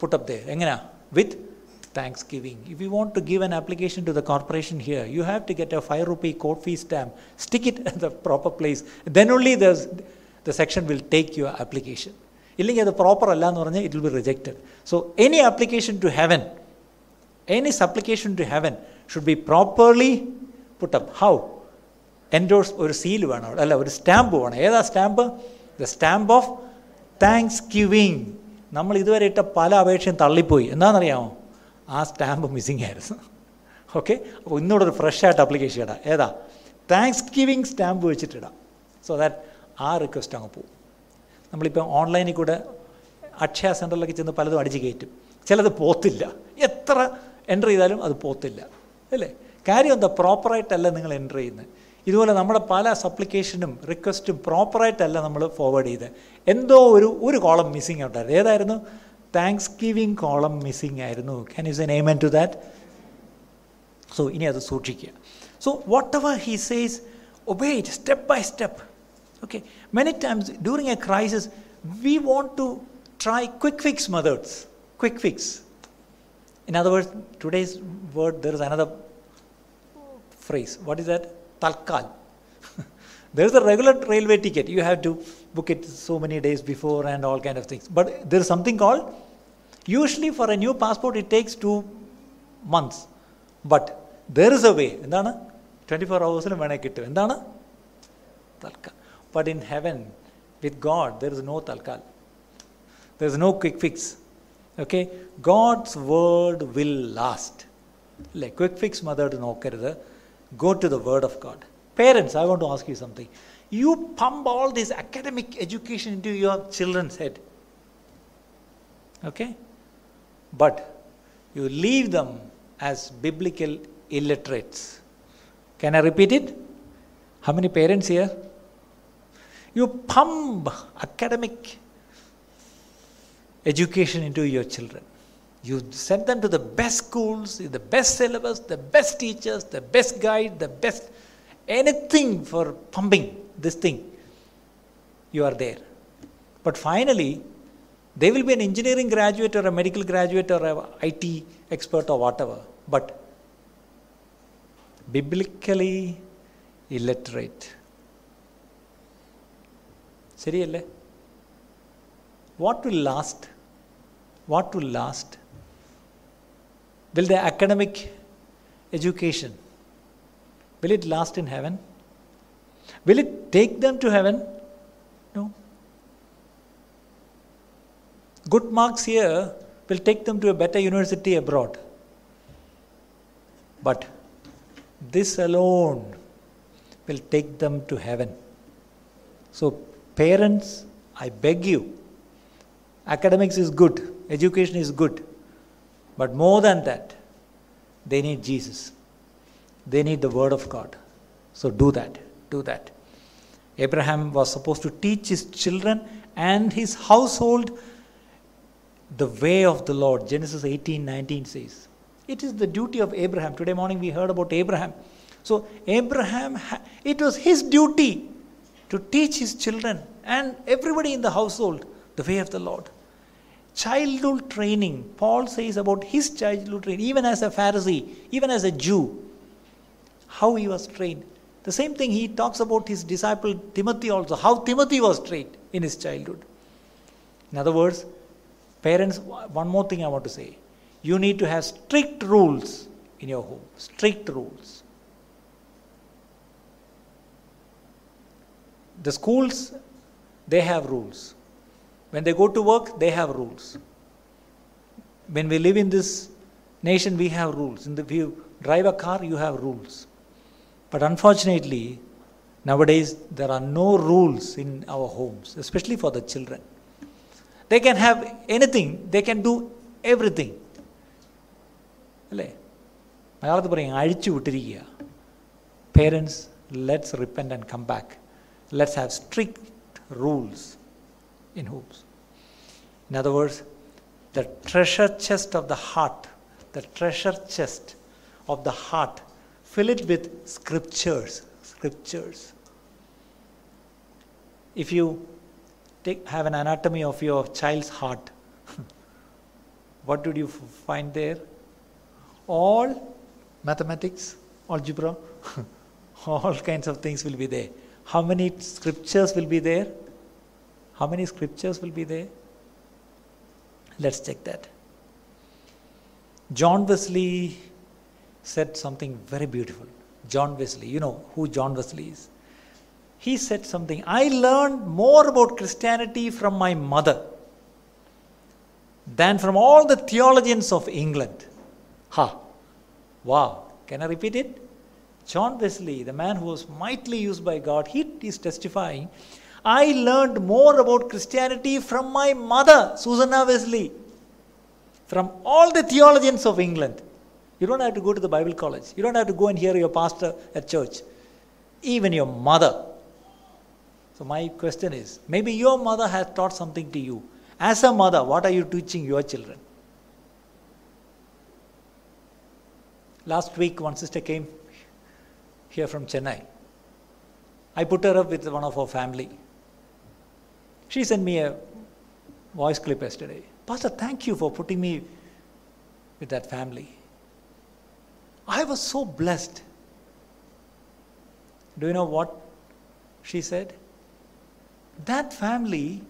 put up there. എങ്ങനെയാ വിത്ത് thanks giving if you want to give N application to the corporation here U have to get A five rupee code fee stamp stick it *laughs* at the proper place then only the the section will take your application ഇല്ലെങ്കിൽ അത് proper അല്ല എന്ന് പറഞ്ഞാൽ it will be rejected so any application to heaven any supplication to heaven should be properly put up how Endorse ഒരു seal വേണം. അവിടെ അല്ല ഒരു സ്റ്റാമ്പ് വേണം. ഏതാ stamp the stamp of thanksgiving നമ്മൾ ഇതുവരെ ഇട്ട പല അപേക്ഷയും തള്ളിപ്പോയി. എന്താണെന്നറിയാമോ? ആ സ്റ്റാമ്പ് മിസ്സിങ് ആയിരുന്നു. ഓക്കെ അപ്പോൾ ഇന്നൂടെ ഒരു ഫ്രഷ് ആയിട്ട് അപ്ലിക്കേഷൻ ഇടാം. ഏതാ? താങ്ക്സ് ഗിവിങ് സ്റ്റാമ്പ് വെച്ചിട്ടിടാം സോ ദാറ്റ് ആ റിക്വസ്റ്റ് അങ്ങ് പോവും നമ്മളിപ്പോൾ ഓൺലൈനിൽ കൂടെ അക്ഷയ സെന്ററിലൊക്കെ ചെന്ന് പലതും അടിച്ച് കയറ്റും. ചിലത് പോത്തില്ല. എത്ര എന്റർ ചെയ്താലും അത് പോത്തില്ല. അല്ലേ? കാര്യം എന്താ? പ്രോപ്പറായിട്ടല്ല നിങ്ങൾ എന്റർ ചെയ്യുന്നത്. ഇതുപോലെ നമ്മുടെ പല സപ്ലിക്കേഷനും റിക്വസ്റ്റും പ്രോപ്പറായിട്ടല്ല നമ്മൾ ഫോർവേഡ് ചെയ്ത്. എന്തോ ഒരു ഒരു കോളം മിസ്സിങ് ഉണ്ടായിരുന്നു ഏതായിരുന്നു? താങ്ക്സ് ഗിവിങ് കോളം മിസ്സിങ് ആയിരുന്നു can you a an amen to that so ഇനി അത് സൂക്ഷിക്കുക. So whatever he says obey it step by step okay many times during a crisis we want to try quick fix methods. Quick fix in other words today's word there is another phrase. What is that? Tatkal. there is a regular railway ticket. You have to book it so many days before and all kind of things. But there is something called, usually for a new passport it takes two months. But there is a way. എന്താണ് twenty four അവേഴ്സിലും വേണേൽ കിട്ടും എന്താണ് tatkal but in heaven with God there is no tatkal there is no quick fix okay God's word will Go to the Word of God. Parents, I want to ask you something. You pump all this academic education into your children's head. Okay? But you leave them as biblical illiterates. Can I repeat it? How many parents here? You pump academic education into your children. you send them to the best schools the best syllabus the best teachers the best guide the best anything for pumping this thing you are there but finally they will be an engineering graduate or a medical graduate or a IT expert or whatever, but biblically illiterate. ശരിയല്ലേ what will last what will last Will their academic education will it last in heaven? Will it take them to heaven? No. Good marks here will take them to a better university abroad. But this alone will take them to heaven. So, parents, I beg you, academics is good, education is good, but more than that, they need Jesus. They need the Word of God. So, do that. Do that. Abraham was supposed to teach his children and his household the way of the Lord. Genesis 18 19 says. It is the duty of Abraham. Today morning we heard about Abraham. So, Abraham, it was his duty to teach his children and everybody in the household the way of the Lord. Childhood training, Paul says about his childhood training, even as a Pharisee, even as a Jew, how he was trained. The same thing he talks about his disciple Timothy also, how Timothy was trained in his childhood. In other words, Parents, one more thing I want to say. You need to have strict rules in your home. Strict rules. The schools, they have rules. When they go to work, they have rules. When we live in this nation, we have rules. In the, if you drive a car, you have rules. But unfortunately, nowadays, there are no rules in our homes, especially for the children. They can have anything, they can do everything. അല്ലേ മലയാളത്തിൽ പറയും അഴിച്ചു വിട്ടിരിക്കുക parents let's repent and come back let's have strict rules in Holmes In other words, the treasure chest of the heart, the treasure chest of the heart, fill it with scriptures. Scriptures. If you take, have an anatomy of your child's heart, *laughs* what did you find there? All mathematics, algebra, *laughs* all kinds of things will be there. How many scriptures will be there? How many scriptures will be there? Let's check that john wesley said something very beautiful. John Wesley, you know who John Wesley is. He said something. I learned more about Christianity from my mother than from all the theologians of England. Ha! Wow. Can I repeat it? John Wesley, the man who was mightily used by God, he is testifying. I learned more about Christianity from my mother, Susanna Wesley, from all the theologians of England. You don't have to go to the Bible college. You don't have to go and hear your pastor at church. even your mother. So, my question is maybe your mother has taught something to you. As a mother, what are you teaching your children? Last week, one sister came here from Chennai. I put her up with one of our family. She sent me a voice clip yesterday. Pastor, thank you for putting me with that family. I was so blessed. Do you know what she said? That family,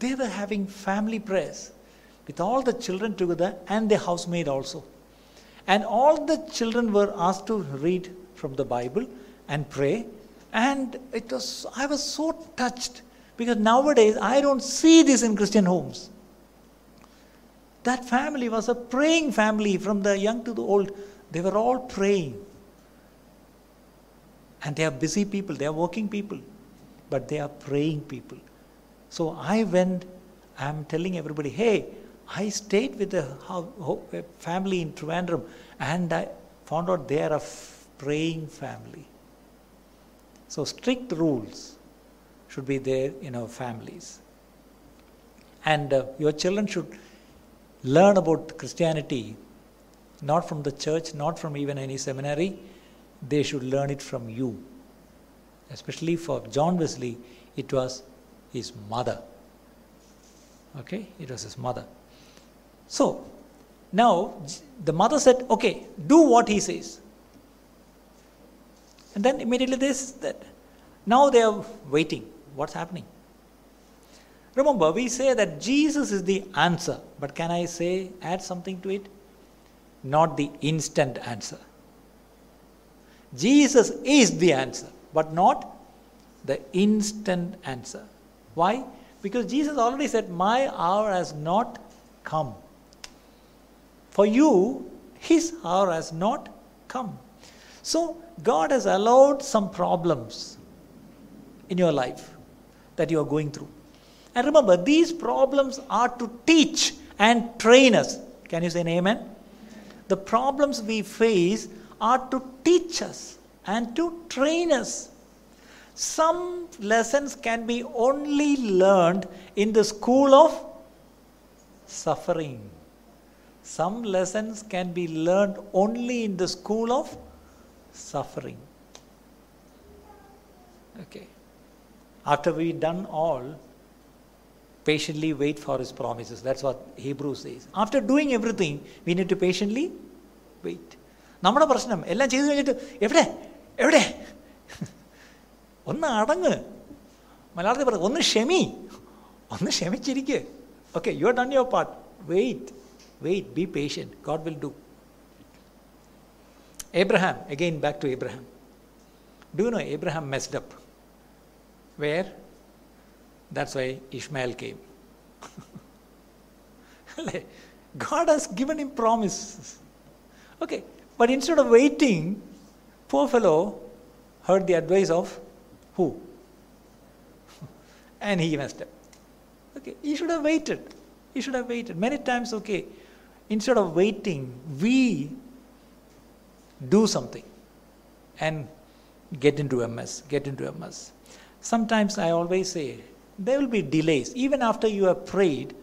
they were having family prayers with all the children together and the housemaid also. And all the children were asked to read from the Bible and pray. And it was, I was so touched because nowadays I don't see this in Christian homes. That family was a praying family from the young to the old. They were all praying. And they are busy people, they are working people, but they are praying people. So I went, I'm telling everybody, hey, I stayed with a, family in Trivandrum and I found out they are a praying family. So strict rules should be there in our families. And uh, your children should learn about Christianity not from the church, not from even any seminary. They should learn it from you. Especially for John Wesley, it was his mother. Okay, it was his mother. So, now the mother said, Okay, do what he says. And then immediately this that now they are waiting. What's happening? Remember, we say that Jesus is the answer, but can I say, add something to it? Not the instant answer. Jesus is the answer, but not the instant answer. Why? Because Jesus already said, My hour has not come. For you, his hour has not come. So, God has allowed some problems in your life that you are going through. And remember, these problems are to teach and train us. Can you say an amen? The problems we face are to teach us and to train us. Some lessons can be only learned in the school of suffering. Some lessons can be learned only in the school of suffering. Okay. After we've done all, patiently wait for his promises. That's what Hebrews says. After doing everything, we need to patiently wait. നമ്മുടെ പ്രശ്നം എല്ലാം ചെയ്തു കഴിഞ്ഞിട്ട് എവിടെ എവിടെ ഒന്ന് അടങ്ങ് മലയാളത്തിൽ പറ ഒന്ന് ക്ഷമി ഒന്ന് ക്ഷമിച്ചിരിക്കുക okay you are done your part wait wait be patient God will do Abraham, again back to Abraham. Do you know Abraham messed up? Where? That's why Ishmael came. *laughs* God has given him promises. Okay, but instead of waiting, poor fellow heard the advice of who? *laughs* and he messed up. Okay, he should have waited. He should have waited. Many times, okay, instead of waiting, we do something and get into a mess, get into a mess. Sometimes I always say, there will be delays. Even after you have prayed,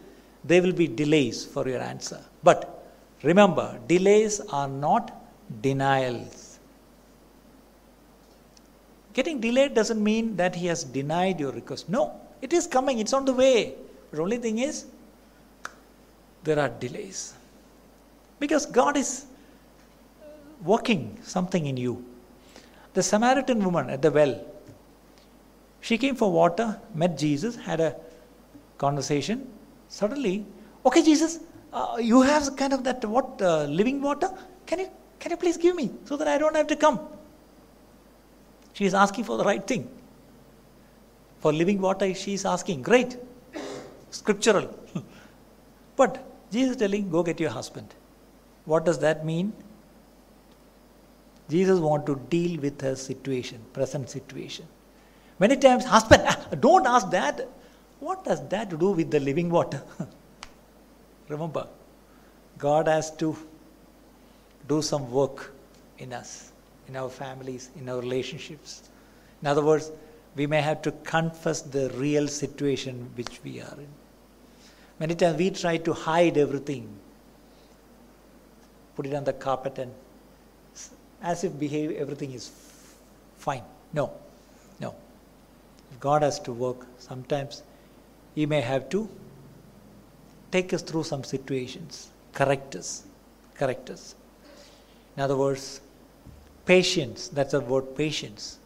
there will be delays for your answer. But remember, delays are not denials. Getting delayed doesn't mean that he has denied your request. No, it is coming, it's on the way. The only thing is, there are delays. Because God is working something in you. The Samaritan woman at the well, she came for water, met Jesus, had a conversation. Suddenly, okay, Jesus, uh, you have kind of that what uh, living water. Can you can you please give me so that I don't have to come? She is asking for the right thing. For living water, she is asking. Great, scriptural. *laughs* but Jesus telling, go get your husband. What does that mean? Jesus want to deal with her situation, present situation. Many times, husband, *laughs* don't ask that. What does that do with the living water? *laughs* Remember, God has to do some work in us, in our families, in our relationships. In other words, we may have to confess the real situation which we are in. Many times we try to hide everything, put it on the carpet, and as if behave everything is fine. No, no. If God has to work, sometimes He may have to take us through some situations, correct us, correct us. In other words, patience, that's the word patience,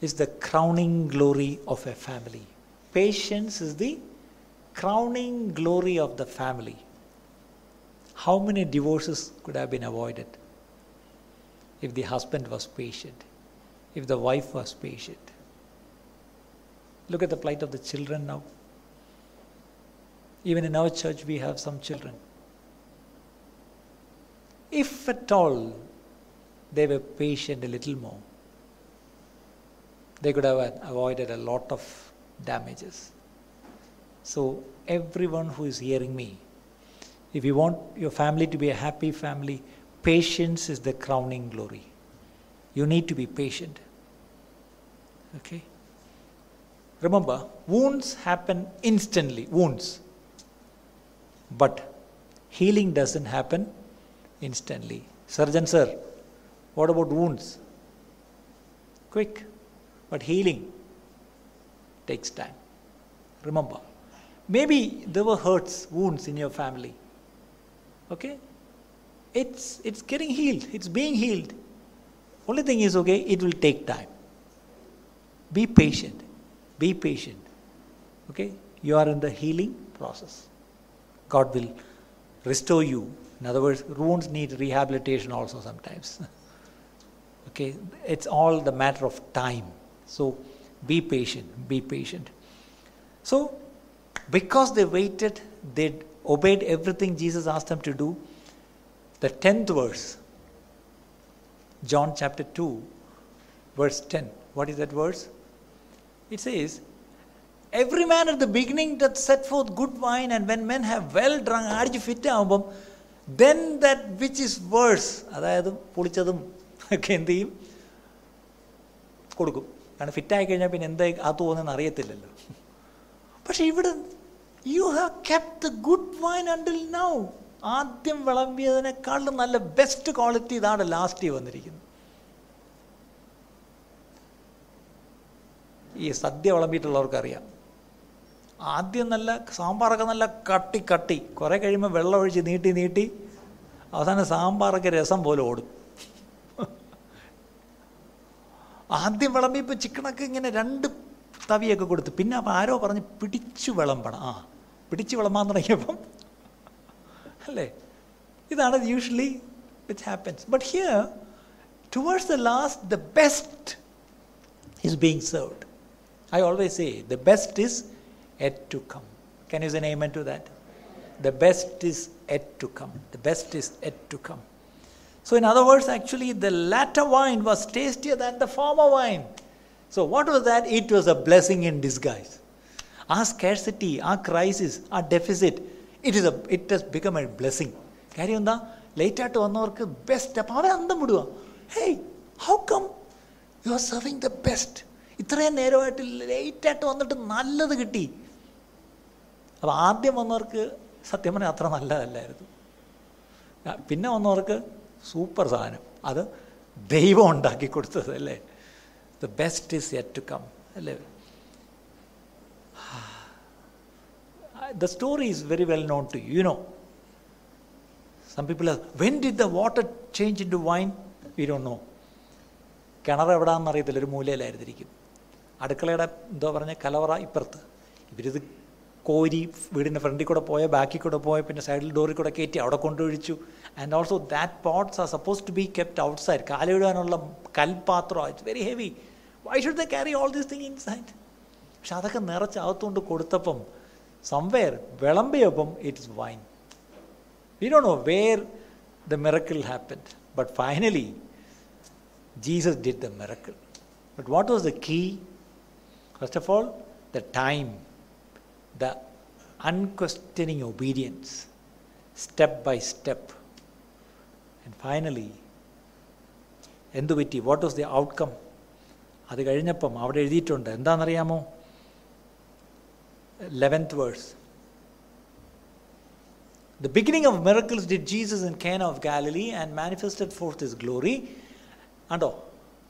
is the crowning glory of a family. Patience is the crowning glory of the family. How many divorces could have been avoided if the husband was patient, if the wife was patient? Look at the plight of the children now. Even in our church, we have some children. If at all they were patient a little more, they could have avoided a lot of damages. So, everyone who is hearing me, if you want your family to be a happy family, patience is the crowning glory. You need to be patient. Okay? Remember, wounds happen instantly, wounds. But healing doesn't happen instantly. Surgeon, sir, what about wounds? Quick. But healing takes time. Remember, maybe there were hurts, wounds in your family. Okay? It's, it's getting healed, it's being healed. Only thing is, okay, it will take time. Be patient. Be patient. Okay? You are in the healing process. God will restore you. In other words, wounds need rehabilitation also sometimes. *laughs* okay? It's all the matter of time. So be patient, be patient. So, because they waited, they obeyed everything Jesus asked them to do. The 10th verse, John chapter 2, verse 10. What is that verse? It says, Every man at the beginning doth set forth good wine, and when men have well drunk, അടിച്ച് fit ആകുമ്പം then that which is worse അതായത് പൊളിച്ചതും ഒക്കെ എന്ത് ചെയ്യും കൊടുക്കും കാരണം ഫിറ്റായി കഴിഞ്ഞാൽ പിന്നെ എന്താ ആ തോന്നുന്നത് അറിയത്തില്ലല്ലോ പക്ഷെ ഇവിടെ you have kept the good wine until now ആദ്യം വിളമ്പിയതിനേക്കാളും നല്ല ബെസ്റ്റ് ക്വാളിറ്റി ഇതാണ് ലാസ്റ്റ് വന്നിരിക്കുന്നത്. ഈ സദ്യ വിളമ്പിയിട്ടുള്ളവർക്കറിയാം. ആദ്യം നല്ല സാമ്പാറൊക്കെ നല്ല കട്ടി കട്ടി. കുറേ കഴിയുമ്പോൾ വെള്ളം ഒഴിച്ച് നീട്ടി നീട്ടി അവസാനം സാമ്പാറൊക്കെ രസം പോലെ ഓടും. ആദ്യം വിളമ്പിയപ്പോൾ ചിക്കനൊക്കെ ഇങ്ങനെ രണ്ട് തവിയൊക്കെ കൊടുത്ത്. പിന്നെ അപ്പം ആരോ പറഞ്ഞ് പിടിച്ചു വിളമ്പണം. ആ പിടിച്ചു വിളമ്പാൻ തുടങ്ങിയപ്പം അല്ലേ ഇതാണ് usually which happens but here towards the last the best is being served I always say the best is yet to come. Can you say an amen to that? The best is yet to come. The best is yet to come. So, in other words, actually, the latter wine was tastier than the former wine. So, what was that? It was a blessing in disguise. Our scarcity, our crisis, our deficit, it, is a, it has become a blessing. കാര്യം എന്താ? ലേറ്റായിട്ട് വന്നവർക്ക് best അപ്പം അവൻ അന്തം വിടുക. Hey how come you are serving the best ഇത്രയും നേരമായിട്ട് ലേറ്റായിട്ട് വന്നിട്ട് നല്ലത് കിട്ടി. അപ്പോൾ ആദ്യം വന്നവർക്ക് സത്യം പറഞ്ഞാൽ അത്ര നല്ലതല്ലായിരുന്നു. പിന്നെ വന്നവർക്ക് സൂപ്പർ സാധനം. അത് ദൈവം ഉണ്ടാക്കി കൊടുത്തത് അല്ലേ the best is yet to come അല്ലേ? The story is very well known to you know some people when did the water change in to wine V Dr no കിണർ എവിടാന്ന് അറിയത്തില്ല ഒരു മൂലയിലായിരുന്നിരിക്കും അടുക്കളയുടെ എന്തോ പറഞ്ഞ കലവറ ഇപ്പുറത്ത് ഇവരിത് കോരി വീടിൻ്റെ ഫ്രണ്ടിൽ കൂടെ പോയ ബാക്കിൽ കൂടെ പോയ പിന്നെ സൈഡിൽ ഡോറിൽ കൂടെ കയറ്റി അവിടെ കൊണ്ടൊഴിച്ചു and also that pots R suppose to be kept out side കാലിടാനുള്ള കൽപാത്രം it's very heavy why should the carry all these thing in side പക്ഷെ അതൊക്കെ നിറച്ച് അകത്തുകൊണ്ട് കൊടുത്തപ്പം somewhere വിളമ്പിയപ്പം it's wine V Dr know where the miracle happened but finally Jesus did the miracle but what was the key First of all, the time, the unquestioning obedience, step by step. And finally, എന്തു പറ്റി what was the outcome അത് കഴിഞ്ഞപ്പം അവിടെ എഴുതിയിട്ടുണ്ട് എന്താണെന്നറിയാമോ eleventh verse The beginning of miracles did Jesus in Cana of Galilee and manifested forth his glory. കണ്ടോ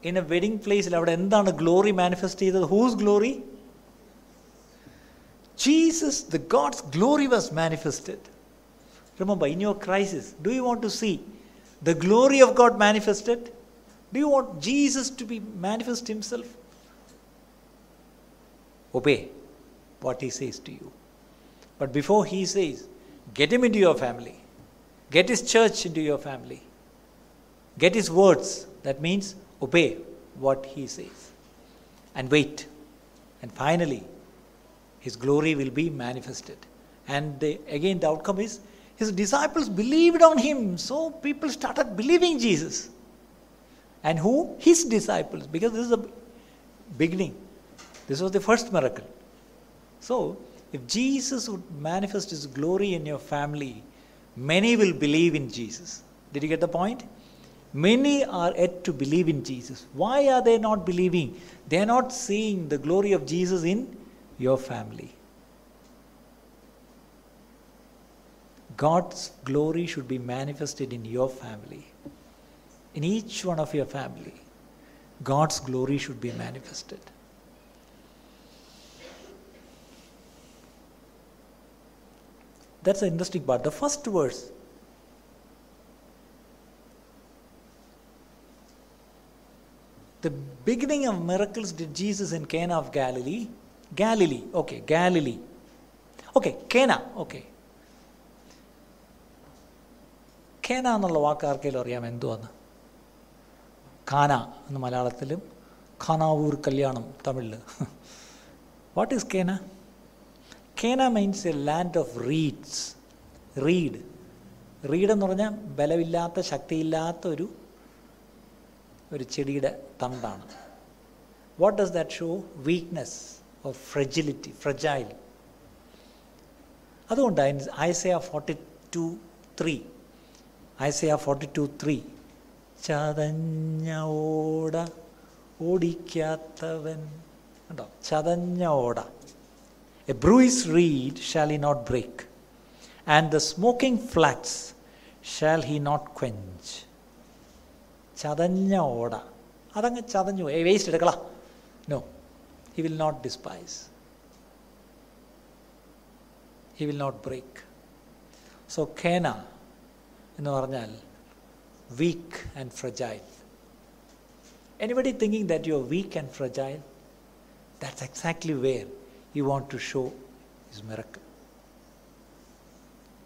in A wedding പ്ലേസിൽ അവിടെ എന്താണ് ഗ്ലോറി മാനിഫെസ്റ്റ് ചെയ്തത് whose glory Jesus the God's glory was manifested remember in your crisis do you want to see the glory of God manifested do you want Jesus to B manifest himself obey what he says to you. But before he says, get him into your family, get his church into your family, get his words. That means obey what he says and wait. And finally, his glory will be manifested. And again, the outcome is his disciples believed on him. So people started believing Jesus. And who? His disciples, because this is the beginning. This was the first miracle. So, if Jesus would manifest his glory in your family, many will believe in Jesus. Did you get the point? Many are yet to believe in Jesus. Why are they not believing? They are not seeing the glory of Jesus in your family. God's glory should be manifested in your family. In each one of your family, God's glory should be manifested. That's the interesting part. The first verse. The beginning of miracles did Jesus in Cana of Galilee. Galilee, okay, Galilee. Okay, Cana, okay. കേന എന്നുള്ള വാക്ക് ആർക്കെങ്കിലും അറിയാം എന്തുവാന്ന് കാന എന്ന് മലയാളത്തിലും ഖാനാവൂർ കല്യാണം തമിഴിൽ what is കേന കേന means a land of reeds reed reed എന്ന് പറഞ്ഞാൽ ബലമില്ലാത്ത ശക്തിയില്ലാത്ത ഒരു ഒരു ചെടിയുടെ തണ്ടാണ്. What does that show weakness of fragility fragile അതുകൊണ്ട് Isaiah forty two three Isaiah forty two three ചതഞ്ഞ ഓട ഓടിക്കാത്തവൻ. കണ്ടോ? ചതഞ്ഞ ഓട. A bruise read shall he not break and the smoking flax shall he not quench ചതഞ്ഞ ഓട അതങ്ങ് ചതഞ്ഞു ഏ waste എടുക്കള no he will not despise he will not break so ഖേന എന്ന് പറഞ്ഞാൽ weak and fragile anybody thinking that you are weak and fragile that's exactly where he wants to show His miracle.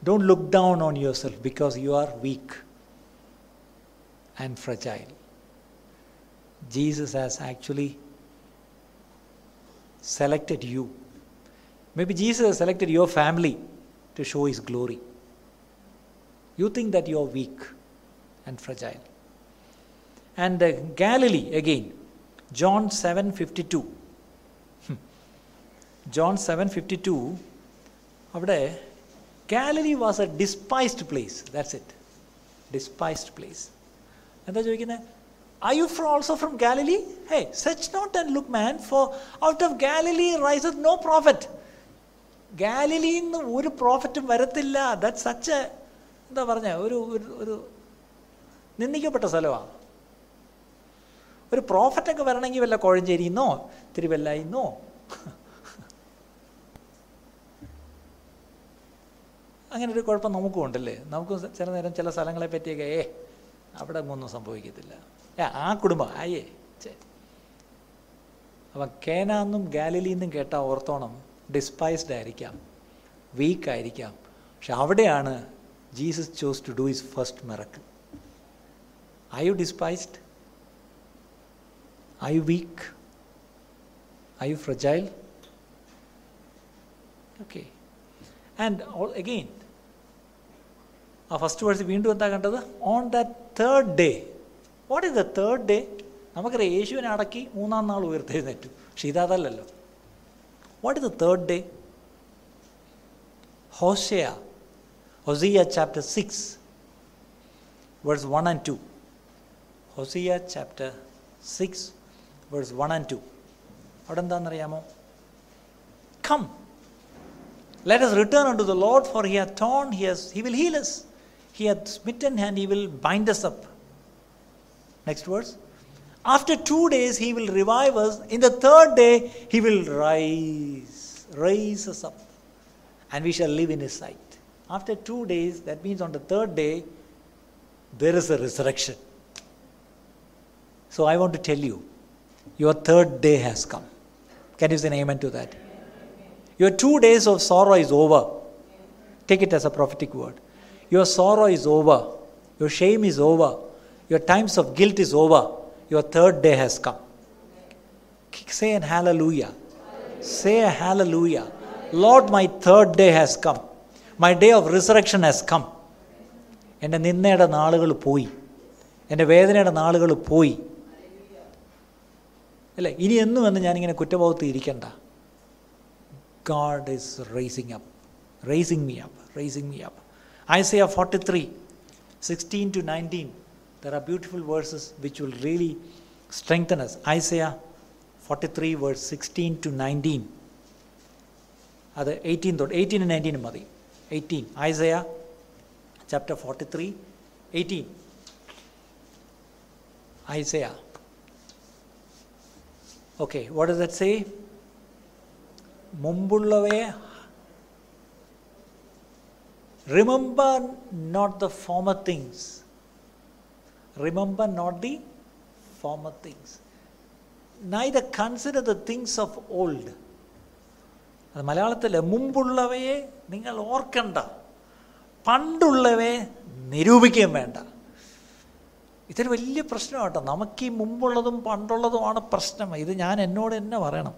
Don't look down on yourself because you are weak and fragile. Jesus has actually selected you. Maybe Jesus has selected your family to show his glory. You think that you are weak and fragile. And uh, Galilee again, John 7:52. John 7:52 അവിടെ Galilee was a despised place that's it despised place എന്താ ചോദിക്കുന്നത് I you from also from Galilee ഹേ സച്ച് not and look man for out of Galilee rises no profit ഗാലലിയിൽ നിന്ന് ഒരു പ്രോഫിറ്റും വരത്തില്ല that such എന്താ പറഞ്ഞ ഒരു ഒരു- ഒരു നിന്ദിക്കപ്പെട്ട സ്ഥലമാണ് ഒരു പ്രോഫിറ്റൊക്കെ വരണമെങ്കിൽ വല്ല കോഴഞ്ചേരിന്നോ തിരുവല്ലായിന്നോ അങ്ങനെ ഒരു കുഴപ്പം നമുക്കും ഉണ്ടല്ലേ? നമുക്ക് ചില നേരം ചില സ്ഥലങ്ങളെ പറ്റിയൊക്കെ ഏ അവിടെ ഒന്നും സംഭവിക്കത്തില്ല. ഏ ആ കുടുംബം ആയേ അപ്പം കേനാന്നും ഗാലിലിന്നും കേട്ടാൽ ഓർത്തോണം ഡിസ്പൈസ്ഡ് ആയിരിക്കാം വീക്ക് ആയിരിക്കാം. പക്ഷെ അവിടെയാണ് Jesus chose to do his first miracle I you despised I you weak I you fragile okay and again ആ ഫസ്റ്റ് വേഴ്സ് വീണ്ടും എന്താ കണ്ടത് on that third day what is the third day നമുക്കറിയാം യേശുവിനെ അടക്കി മൂന്നാം നാൾ ഉയർത്തെഴുന്നേറ്റു പക്ഷെ ഇതല്ലല്ലോ what is the third day Hosea Hosea chapter six verse one and two Hosea chapter six verse one and two അവിടെ എന്താണെന്നറിയാമോ come let us return unto the Lord, for he hath torn, he, has, he will heal us. he hath smitten, and he will bind us up. Next verse. After two days, he will revive us. In the third day, he will rise, raise us up, and we shall live in his sight. After two days, that means on the third day, there is a resurrection. So I want to tell you, your third day has come. Can you say an amen to that? Your two days of sorrow is over. Take it as a prophetic word. Your sorrow is over. Your shame is over. Your times of guilt is over. Your third day has come. Say an hallelujah. Say a hallelujah. Lord, my third day has come. My day of resurrection has come. എൻ്റെ നിന്നയുടെ നാളുകൾ പോയി എൻ്റെ വേദനയുടെ നാളുകൾ പോയി അല്ലേ ഇനി എന്നും എന്ന് ഞാനിങ്ങനെ കുറ്റബോധത്തിൽ ഇരിക്കണ്ട God is raising up, raising me up, raising me up. Isaiah 43, 16 to 19. There are beautiful verses which will really strengthen us. Isaiah 43, verse 16 to 19. അത് എയ്റ്റീൻ തൊട്ട് എയ്റ്റീൻ നയൻറ്റീനും മതി eighteen Isaiah chapter forty three eighteen Isaiah okay what is that say മുമ്പുള്ളവയെ remember not the former things remember not the former things neither consider the things of old അത് മലയാളത്തിൽ മുമ്പുള്ളവയെ നിങ്ങൾ ഓർക്കണ്ട പണ്ടുള്ളവയെ നിരൂപിക്കുകയും വേണ്ട ഇതൊരു വലിയ പ്രശ്നം കേട്ടോ നമുക്ക് ഈ മുമ്പുള്ളതും പണ്ടുള്ളതുമാണ് പ്രശ്നം ഇത് ഞാൻ എന്നോട് തന്നെ പറയണം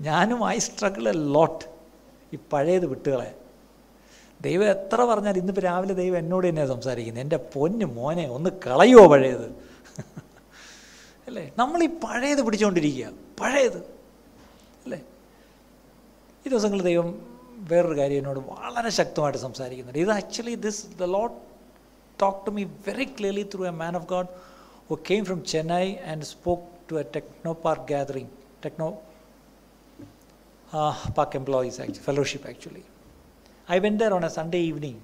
ഞാനും ഐ സ്ട്രഗിൾ എ ലോട്ട് ഈ പഴയത് വിട്ടുകളെ ദൈവം എത്ര പറഞ്ഞാൽ ഇന്നിപ്പോൾ രാവിലെ ദൈവം എന്നോട് തന്നെയാണ് സംസാരിക്കുന്നത് എൻ്റെ പൊന്ന് മോനെ ഒന്ന് കളയുമോ പഴയത് അല്ലേ നമ്മൾ ഈ പഴയത് പിടിച്ചുകൊണ്ടിരിക്കുക പഴയത് അല്ലേ ഈ ദിവസങ്ങളിൽ ദൈവം വേറൊരു കാര്യം എന്നോട് വളരെ ശക്തമായിട്ട് സംസാരിക്കുന്നുണ്ട് ഇത് actually this the Lord talk to me very clearly through a man of God who came from Chennai and spoke to a techno park gathering techno uh, park employees, actually, fellowship actually. I went there on a Sunday evening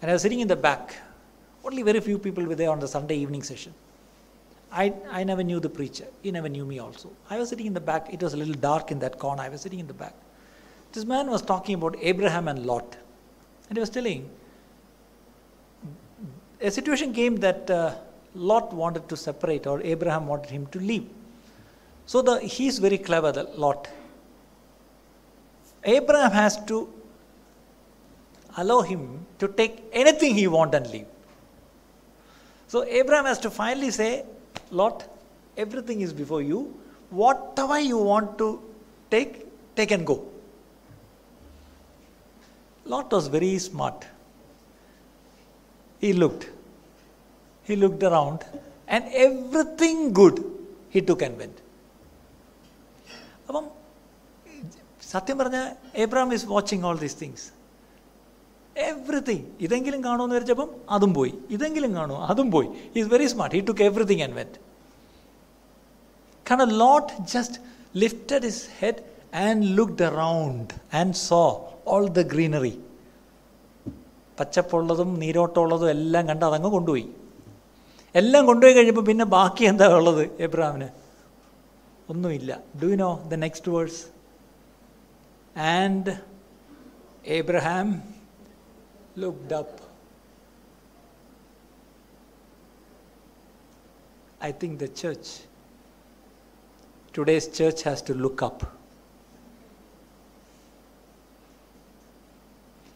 and I was sitting in the back. Only very few people were there on the Sunday evening session. I, I never knew the preacher. He never knew me also. I was sitting in the back. It was a little dark in that corner. I was sitting in the back. This man was talking about Abraham and Lot. And he was telling a situation came that uh, Lot wanted to separate or Abraham wanted him to leave. So the, he's very clever, the Lot. Abraham has to allow him to take anything he wants and leave. So Abraham has to finally say, Lot, everything is before you. Whatever you want to take, take and go. Lot was very smart. He looked. He looked around and everything good he took and went. അപ്പം സത്യം പറഞ്ഞാൽ Abraham is watching all these things everything ഇതെങ്കിലും കാണുമെന്ന് വിചാരിച്ചപ്പം അതും പോയി ഇതെങ്കിലും കാണുമോ അതും പോയി is very smart he took everything and went കാരണം Lot just lifted his head and looked around and so all the greenery പച്ചപ്പുള്ളതും നീരോട്ടമുള്ളതും എല്ലാം കണ്ട് അതങ്ങ് കൊണ്ടുപോയി എല്ലാം കൊണ്ടുപോയി കഴിഞ്ഞപ്പോൾ പിന്നെ ബാക്കി എന്താ ഉള്ളത് എബ്രാമിന് ഒന്നുമില്ല do you know the next verse And Abraham looked up. I think the church, today's church has to look up.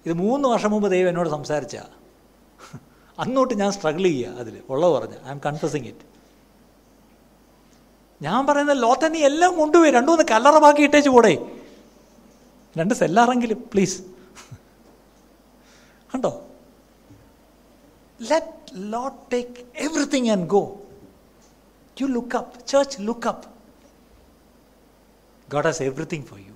ഇത് മൂന്ന് വർഷം മുമ്പ് ദൈവം എന്നോട് സംസാരിച്ച. അന്നോട്ട് ഞാൻ സ്ട്രഗിൾ ചെയ്യുക അതിൽ. ഉള്ളത് പറഞ്ഞ്. ഐ എം കൺഫ്യൂസിങ് ഇറ്റ് ഞാൻ പറയുന്ന ലോത്തെ നീ എല്ലാം കൊണ്ടുപോയി. രണ്ടു മൂന്ന് കല്ലറ ബാക്കി ഇട്ടേച്ച് കൂടെ രണ്ട് സെല്ലാറെങ്കിലും പ്ലീസ് കണ്ടോ let Lot take everything and go. You look up, church, look up. God has everything for you.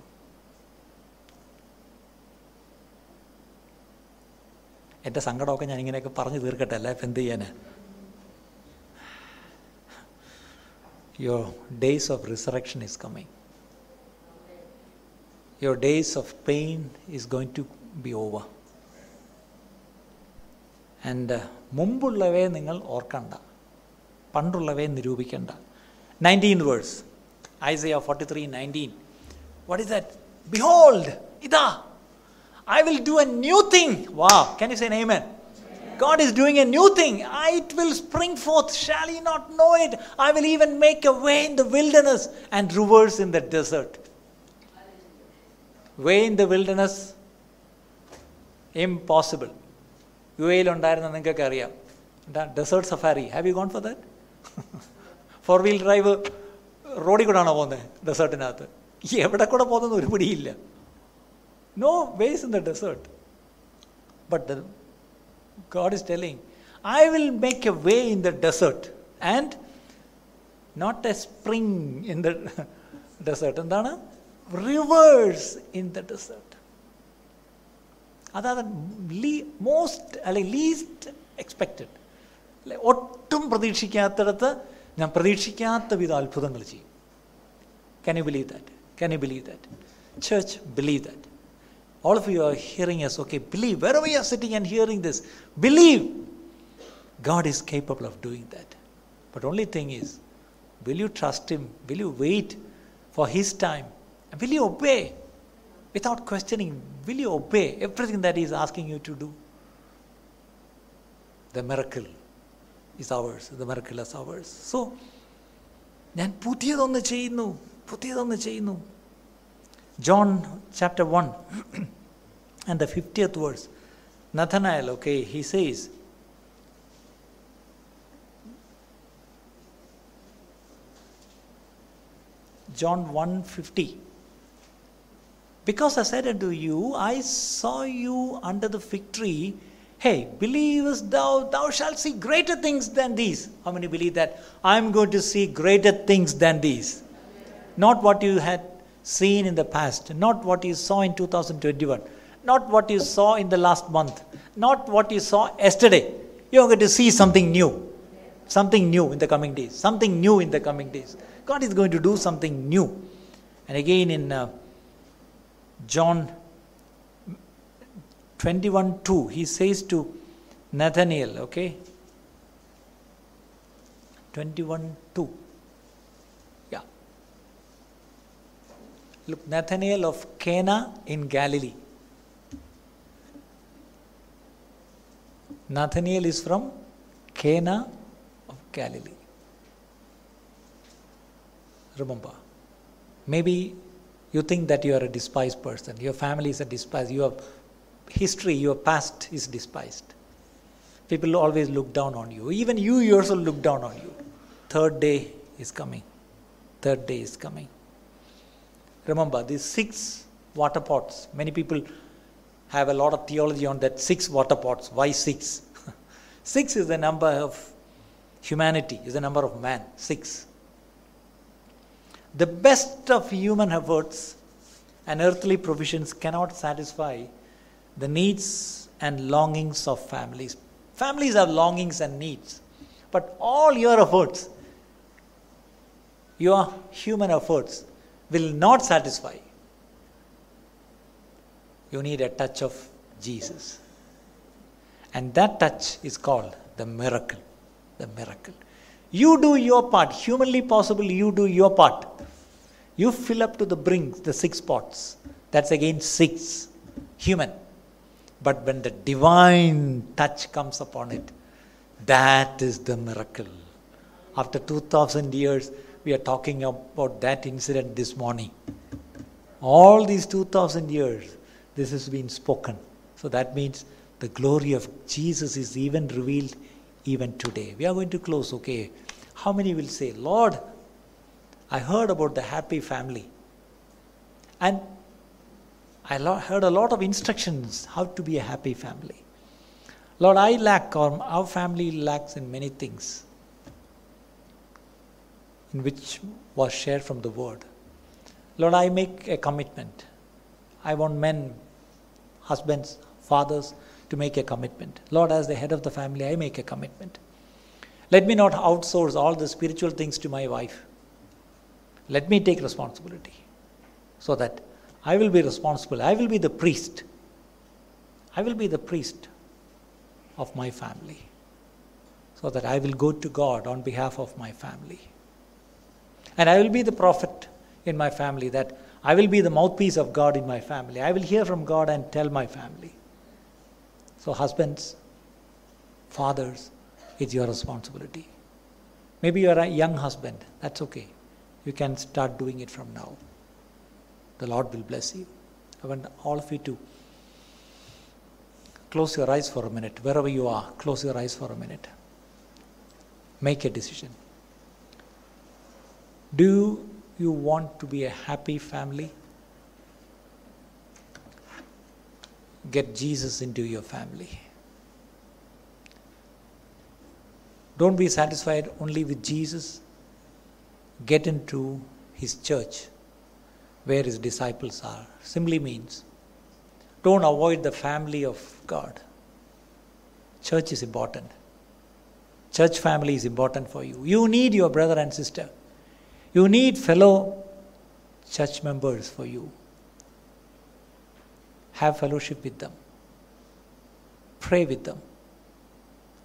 എൻ്റെ സങ്കടമൊക്കെ ഞാൻ ഇങ്ങനെയൊക്കെ പറഞ്ഞു തീർക്കട്ടെ അല്ല ഇപ്പം എന്ത് ചെയ്യാന് your days of resurrection is coming your days of pain is going to be over and മുമ്പുള്ളവയെ നിങ്ങൾ ഓർക്കണ്ട പണ്ടുള്ളവയെ നിരൂപിക്കണ്ട nineteen verse Isaiah forty three nineteen what is that behold ഇതാ I will do a new thing. Wow. Can you say an amen? God is doing a new thing. It will spring forth. Shall ye not know it? I will even make a way in the wilderness and rivers in the desert. Way in the wilderness? Impossible. U എയിൽ ഉണ്ടായിരുന്ന നിങ്ങൾക്കൊക്കെ അറിയാം desert safari have you gone for that four wheel drive റോഡിൽ കൂടാണോ പോകുന്നത് ഡെസേർട്ടിനകത്ത് എവിടെ കൂടെ പോകുന്നത് ഒരു പിടിയില്ല no ways in the desert but the God is telling I will make a way in the desert and not a spring in the desert എന്താണ് റിവേഴ്സ് ഇൻ ദ ഡെസേർട്ട് അതാണ് ലീ മോസ്റ്റ് അല്ലെങ്കിൽ least expected അല്ലെ ഒട്ടും പ്രതീക്ഷിക്കാത്തിടത്ത് ഞാൻ പ്രതീക്ഷിക്കാത്ത വിധ അത്ഭുതങ്ങൾ ചെയ്യും can you believe that can you believe that church believe that all of you are hearing us okay believe wherever you are sitting and hearing this believe god is capable of doing that but only thing is will you trust him will you wait for his time and will you obey without questioning, will you obey everything that He is asking you to do? The miracle is ours. The miracle is ours. So, ഞാൻ പുതിയതൊന്ന് ചെയ്യുന്നു പുതിയതൊന്ന് ചെയ്യുന്നു John chapter one *clears throat* and the fiftieth verse നഥനായൽ okay he says John 150. because I said unto you, I saw you under the fig tree. Hey, believest thou, thou shalt see greater things than these. How many believe that? I'm going to see greater things than these. Not what you had seen in the past, not what you saw in 2021, not what you saw in the last month, not what you saw yesterday. You're going to see something new. Something new in the coming days. Something new in the coming days. God is going to do something new. And again in uh, John 21 2, he says to Nathaniel, okay? 21 2. Yeah. Look, Nathaniel of Cana in Galilee. Nathaniel is from Cana of Galilee. Remember, maybe you think that you are a despised person. Your family is a despised. Your history, your past is despised. People always look down on you. Even you yourself look down on you. Third day is coming. Third day is coming. Remember, these six water pots. Many people have a lot of theology on that six water pots. Why six? *laughs* six is the number of humanity, is the number of man. Six the best of human efforts and earthly provisions cannot satisfy the needs and longings of families. Families have longings and needs, but all your efforts, your human efforts, will not satisfy. You need a touch of Jesus. And that touch is called the miracle. The miracle. You do your part. Humanly possible, you do your part. You fill up to the brink the six pots. That's again six. Human. But when the divine touch comes upon it, that is the miracle. After 2000 years, we are talking about that incident this morning. All these 2000 years, this has been spoken. So that means the glory of Jesus is even revealed even today. We are going to close, okay? How many will say, Lord, I heard about the happy family. And I heard a lot of instructions how to be a happy family. Lord, I lack, or our family lacks in many things, in which was shared from the word. Lord, I make a commitment. I want men, husbands, fathers to make a commitment. Lord, as the head of the family, I make a commitment. Let me not outsource all the spiritual things to my wife. Let me take responsibility so that I will be responsible. I will be the priest. I will be the priest of my family so that I will go to God on behalf of my family. And I will be the prophet in my family, that I will be the mouthpiece of God in my family. I will hear from God and tell my family. So, husbands, fathers, it's your responsibility. Maybe you are a young husband, that's okay. You can start doing it from now. The Lord will bless you. I want all of you to close your eyes for a minute. Wherever you are, close your eyes for a minute. Make a decision. Do you want to be a happy family? Get Jesus into your family. Don't be satisfied only with Jesus. Get into his church where his disciples are. Simply means don't avoid the family of God. Church is important. Church family is important for you. You need your brother and sister. You need fellow church members for you. Have fellowship with them. Pray with them.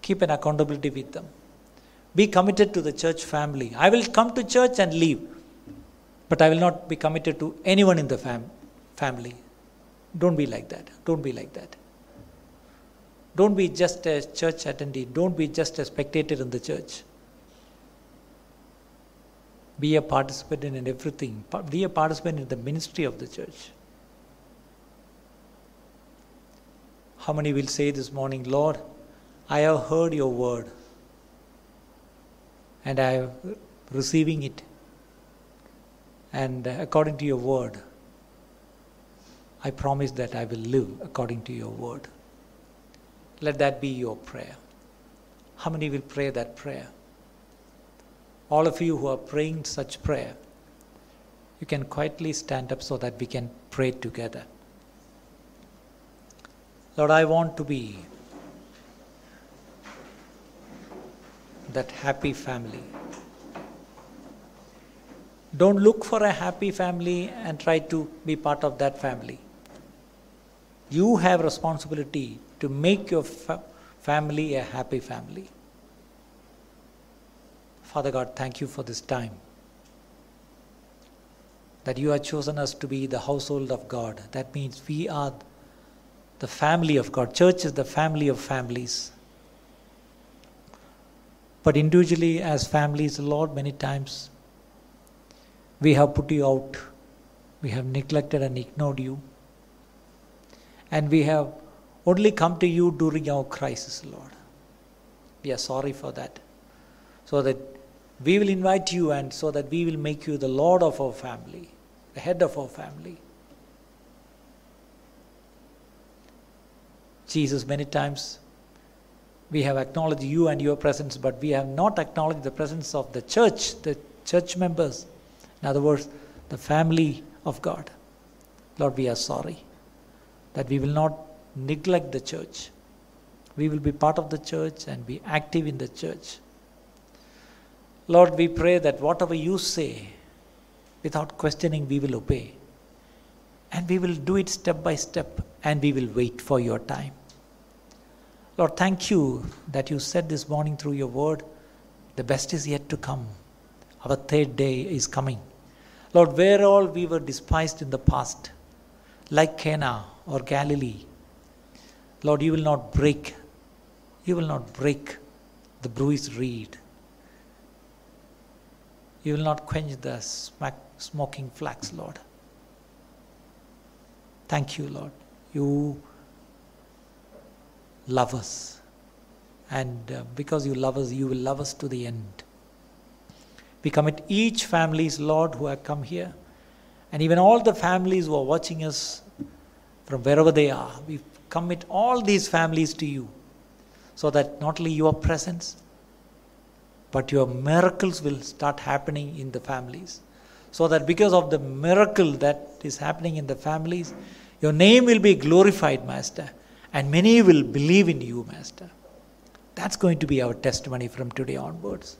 Keep an accountability with them. Be committed to the church family. I will come to church and leave, but I will not be committed to anyone in the fam- family. Don't be like that. Don't be like that. Don't be just a church attendee. Don't be just a spectator in the church. Be a participant in everything. Be a participant in the ministry of the church. How many will say this morning, Lord, I have heard your word and I am receiving it. And according to your word, I promise that I will live according to your word. Let that be your prayer. How many will pray that prayer? All of you who are praying such prayer, you can quietly stand up so that we can pray together. Lord, I want to be that happy family. Don't look for a happy family and try to be part of that family. You have responsibility to make your fa- family a happy family. Father God, thank you for this time. That you have chosen us to be the household of God. That means we are the family of God. Church is the family of families. But individually, as families, Lord, many times we have put you out, we have neglected and ignored you, and we have only come to you during our crisis, Lord. We are sorry for that. So that we will invite you and so that we will make you the Lord of our family, the head of our family. Jesus, many times we have acknowledged you and your presence, but we have not acknowledged the presence of the church, the church members. In other words, the family of God. Lord, we are sorry that we will not neglect the church. We will be part of the church and be active in the church. Lord, we pray that whatever you say, without questioning, we will obey. And we will do it step by step, and we will wait for your time. Lord, thank you that you said this morning through your word, the best is yet to come. Our third day is coming. Lord, where all we were despised in the past, like Cana or Galilee, Lord, you will not break, you will not break the bruised reed. You will not quench the smoking flax, Lord. Thank you, Lord. You love us. And uh, because you love us, you will love us to the end. We commit each family's Lord, who have come here, and even all the families who are watching us from wherever they are. We commit all these families to you so that not only your presence, but your miracles will start happening in the families. So that because of the miracle that is happening in the families, your name will be glorified, Master and many will believe in you, Master. That's going to be our testimony from today onwards.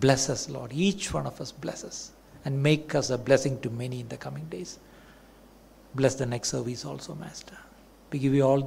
Bless us, Lord. Each one of us bless us. and make us a blessing to many in the coming days. Bless the next service also, Master. We give you all the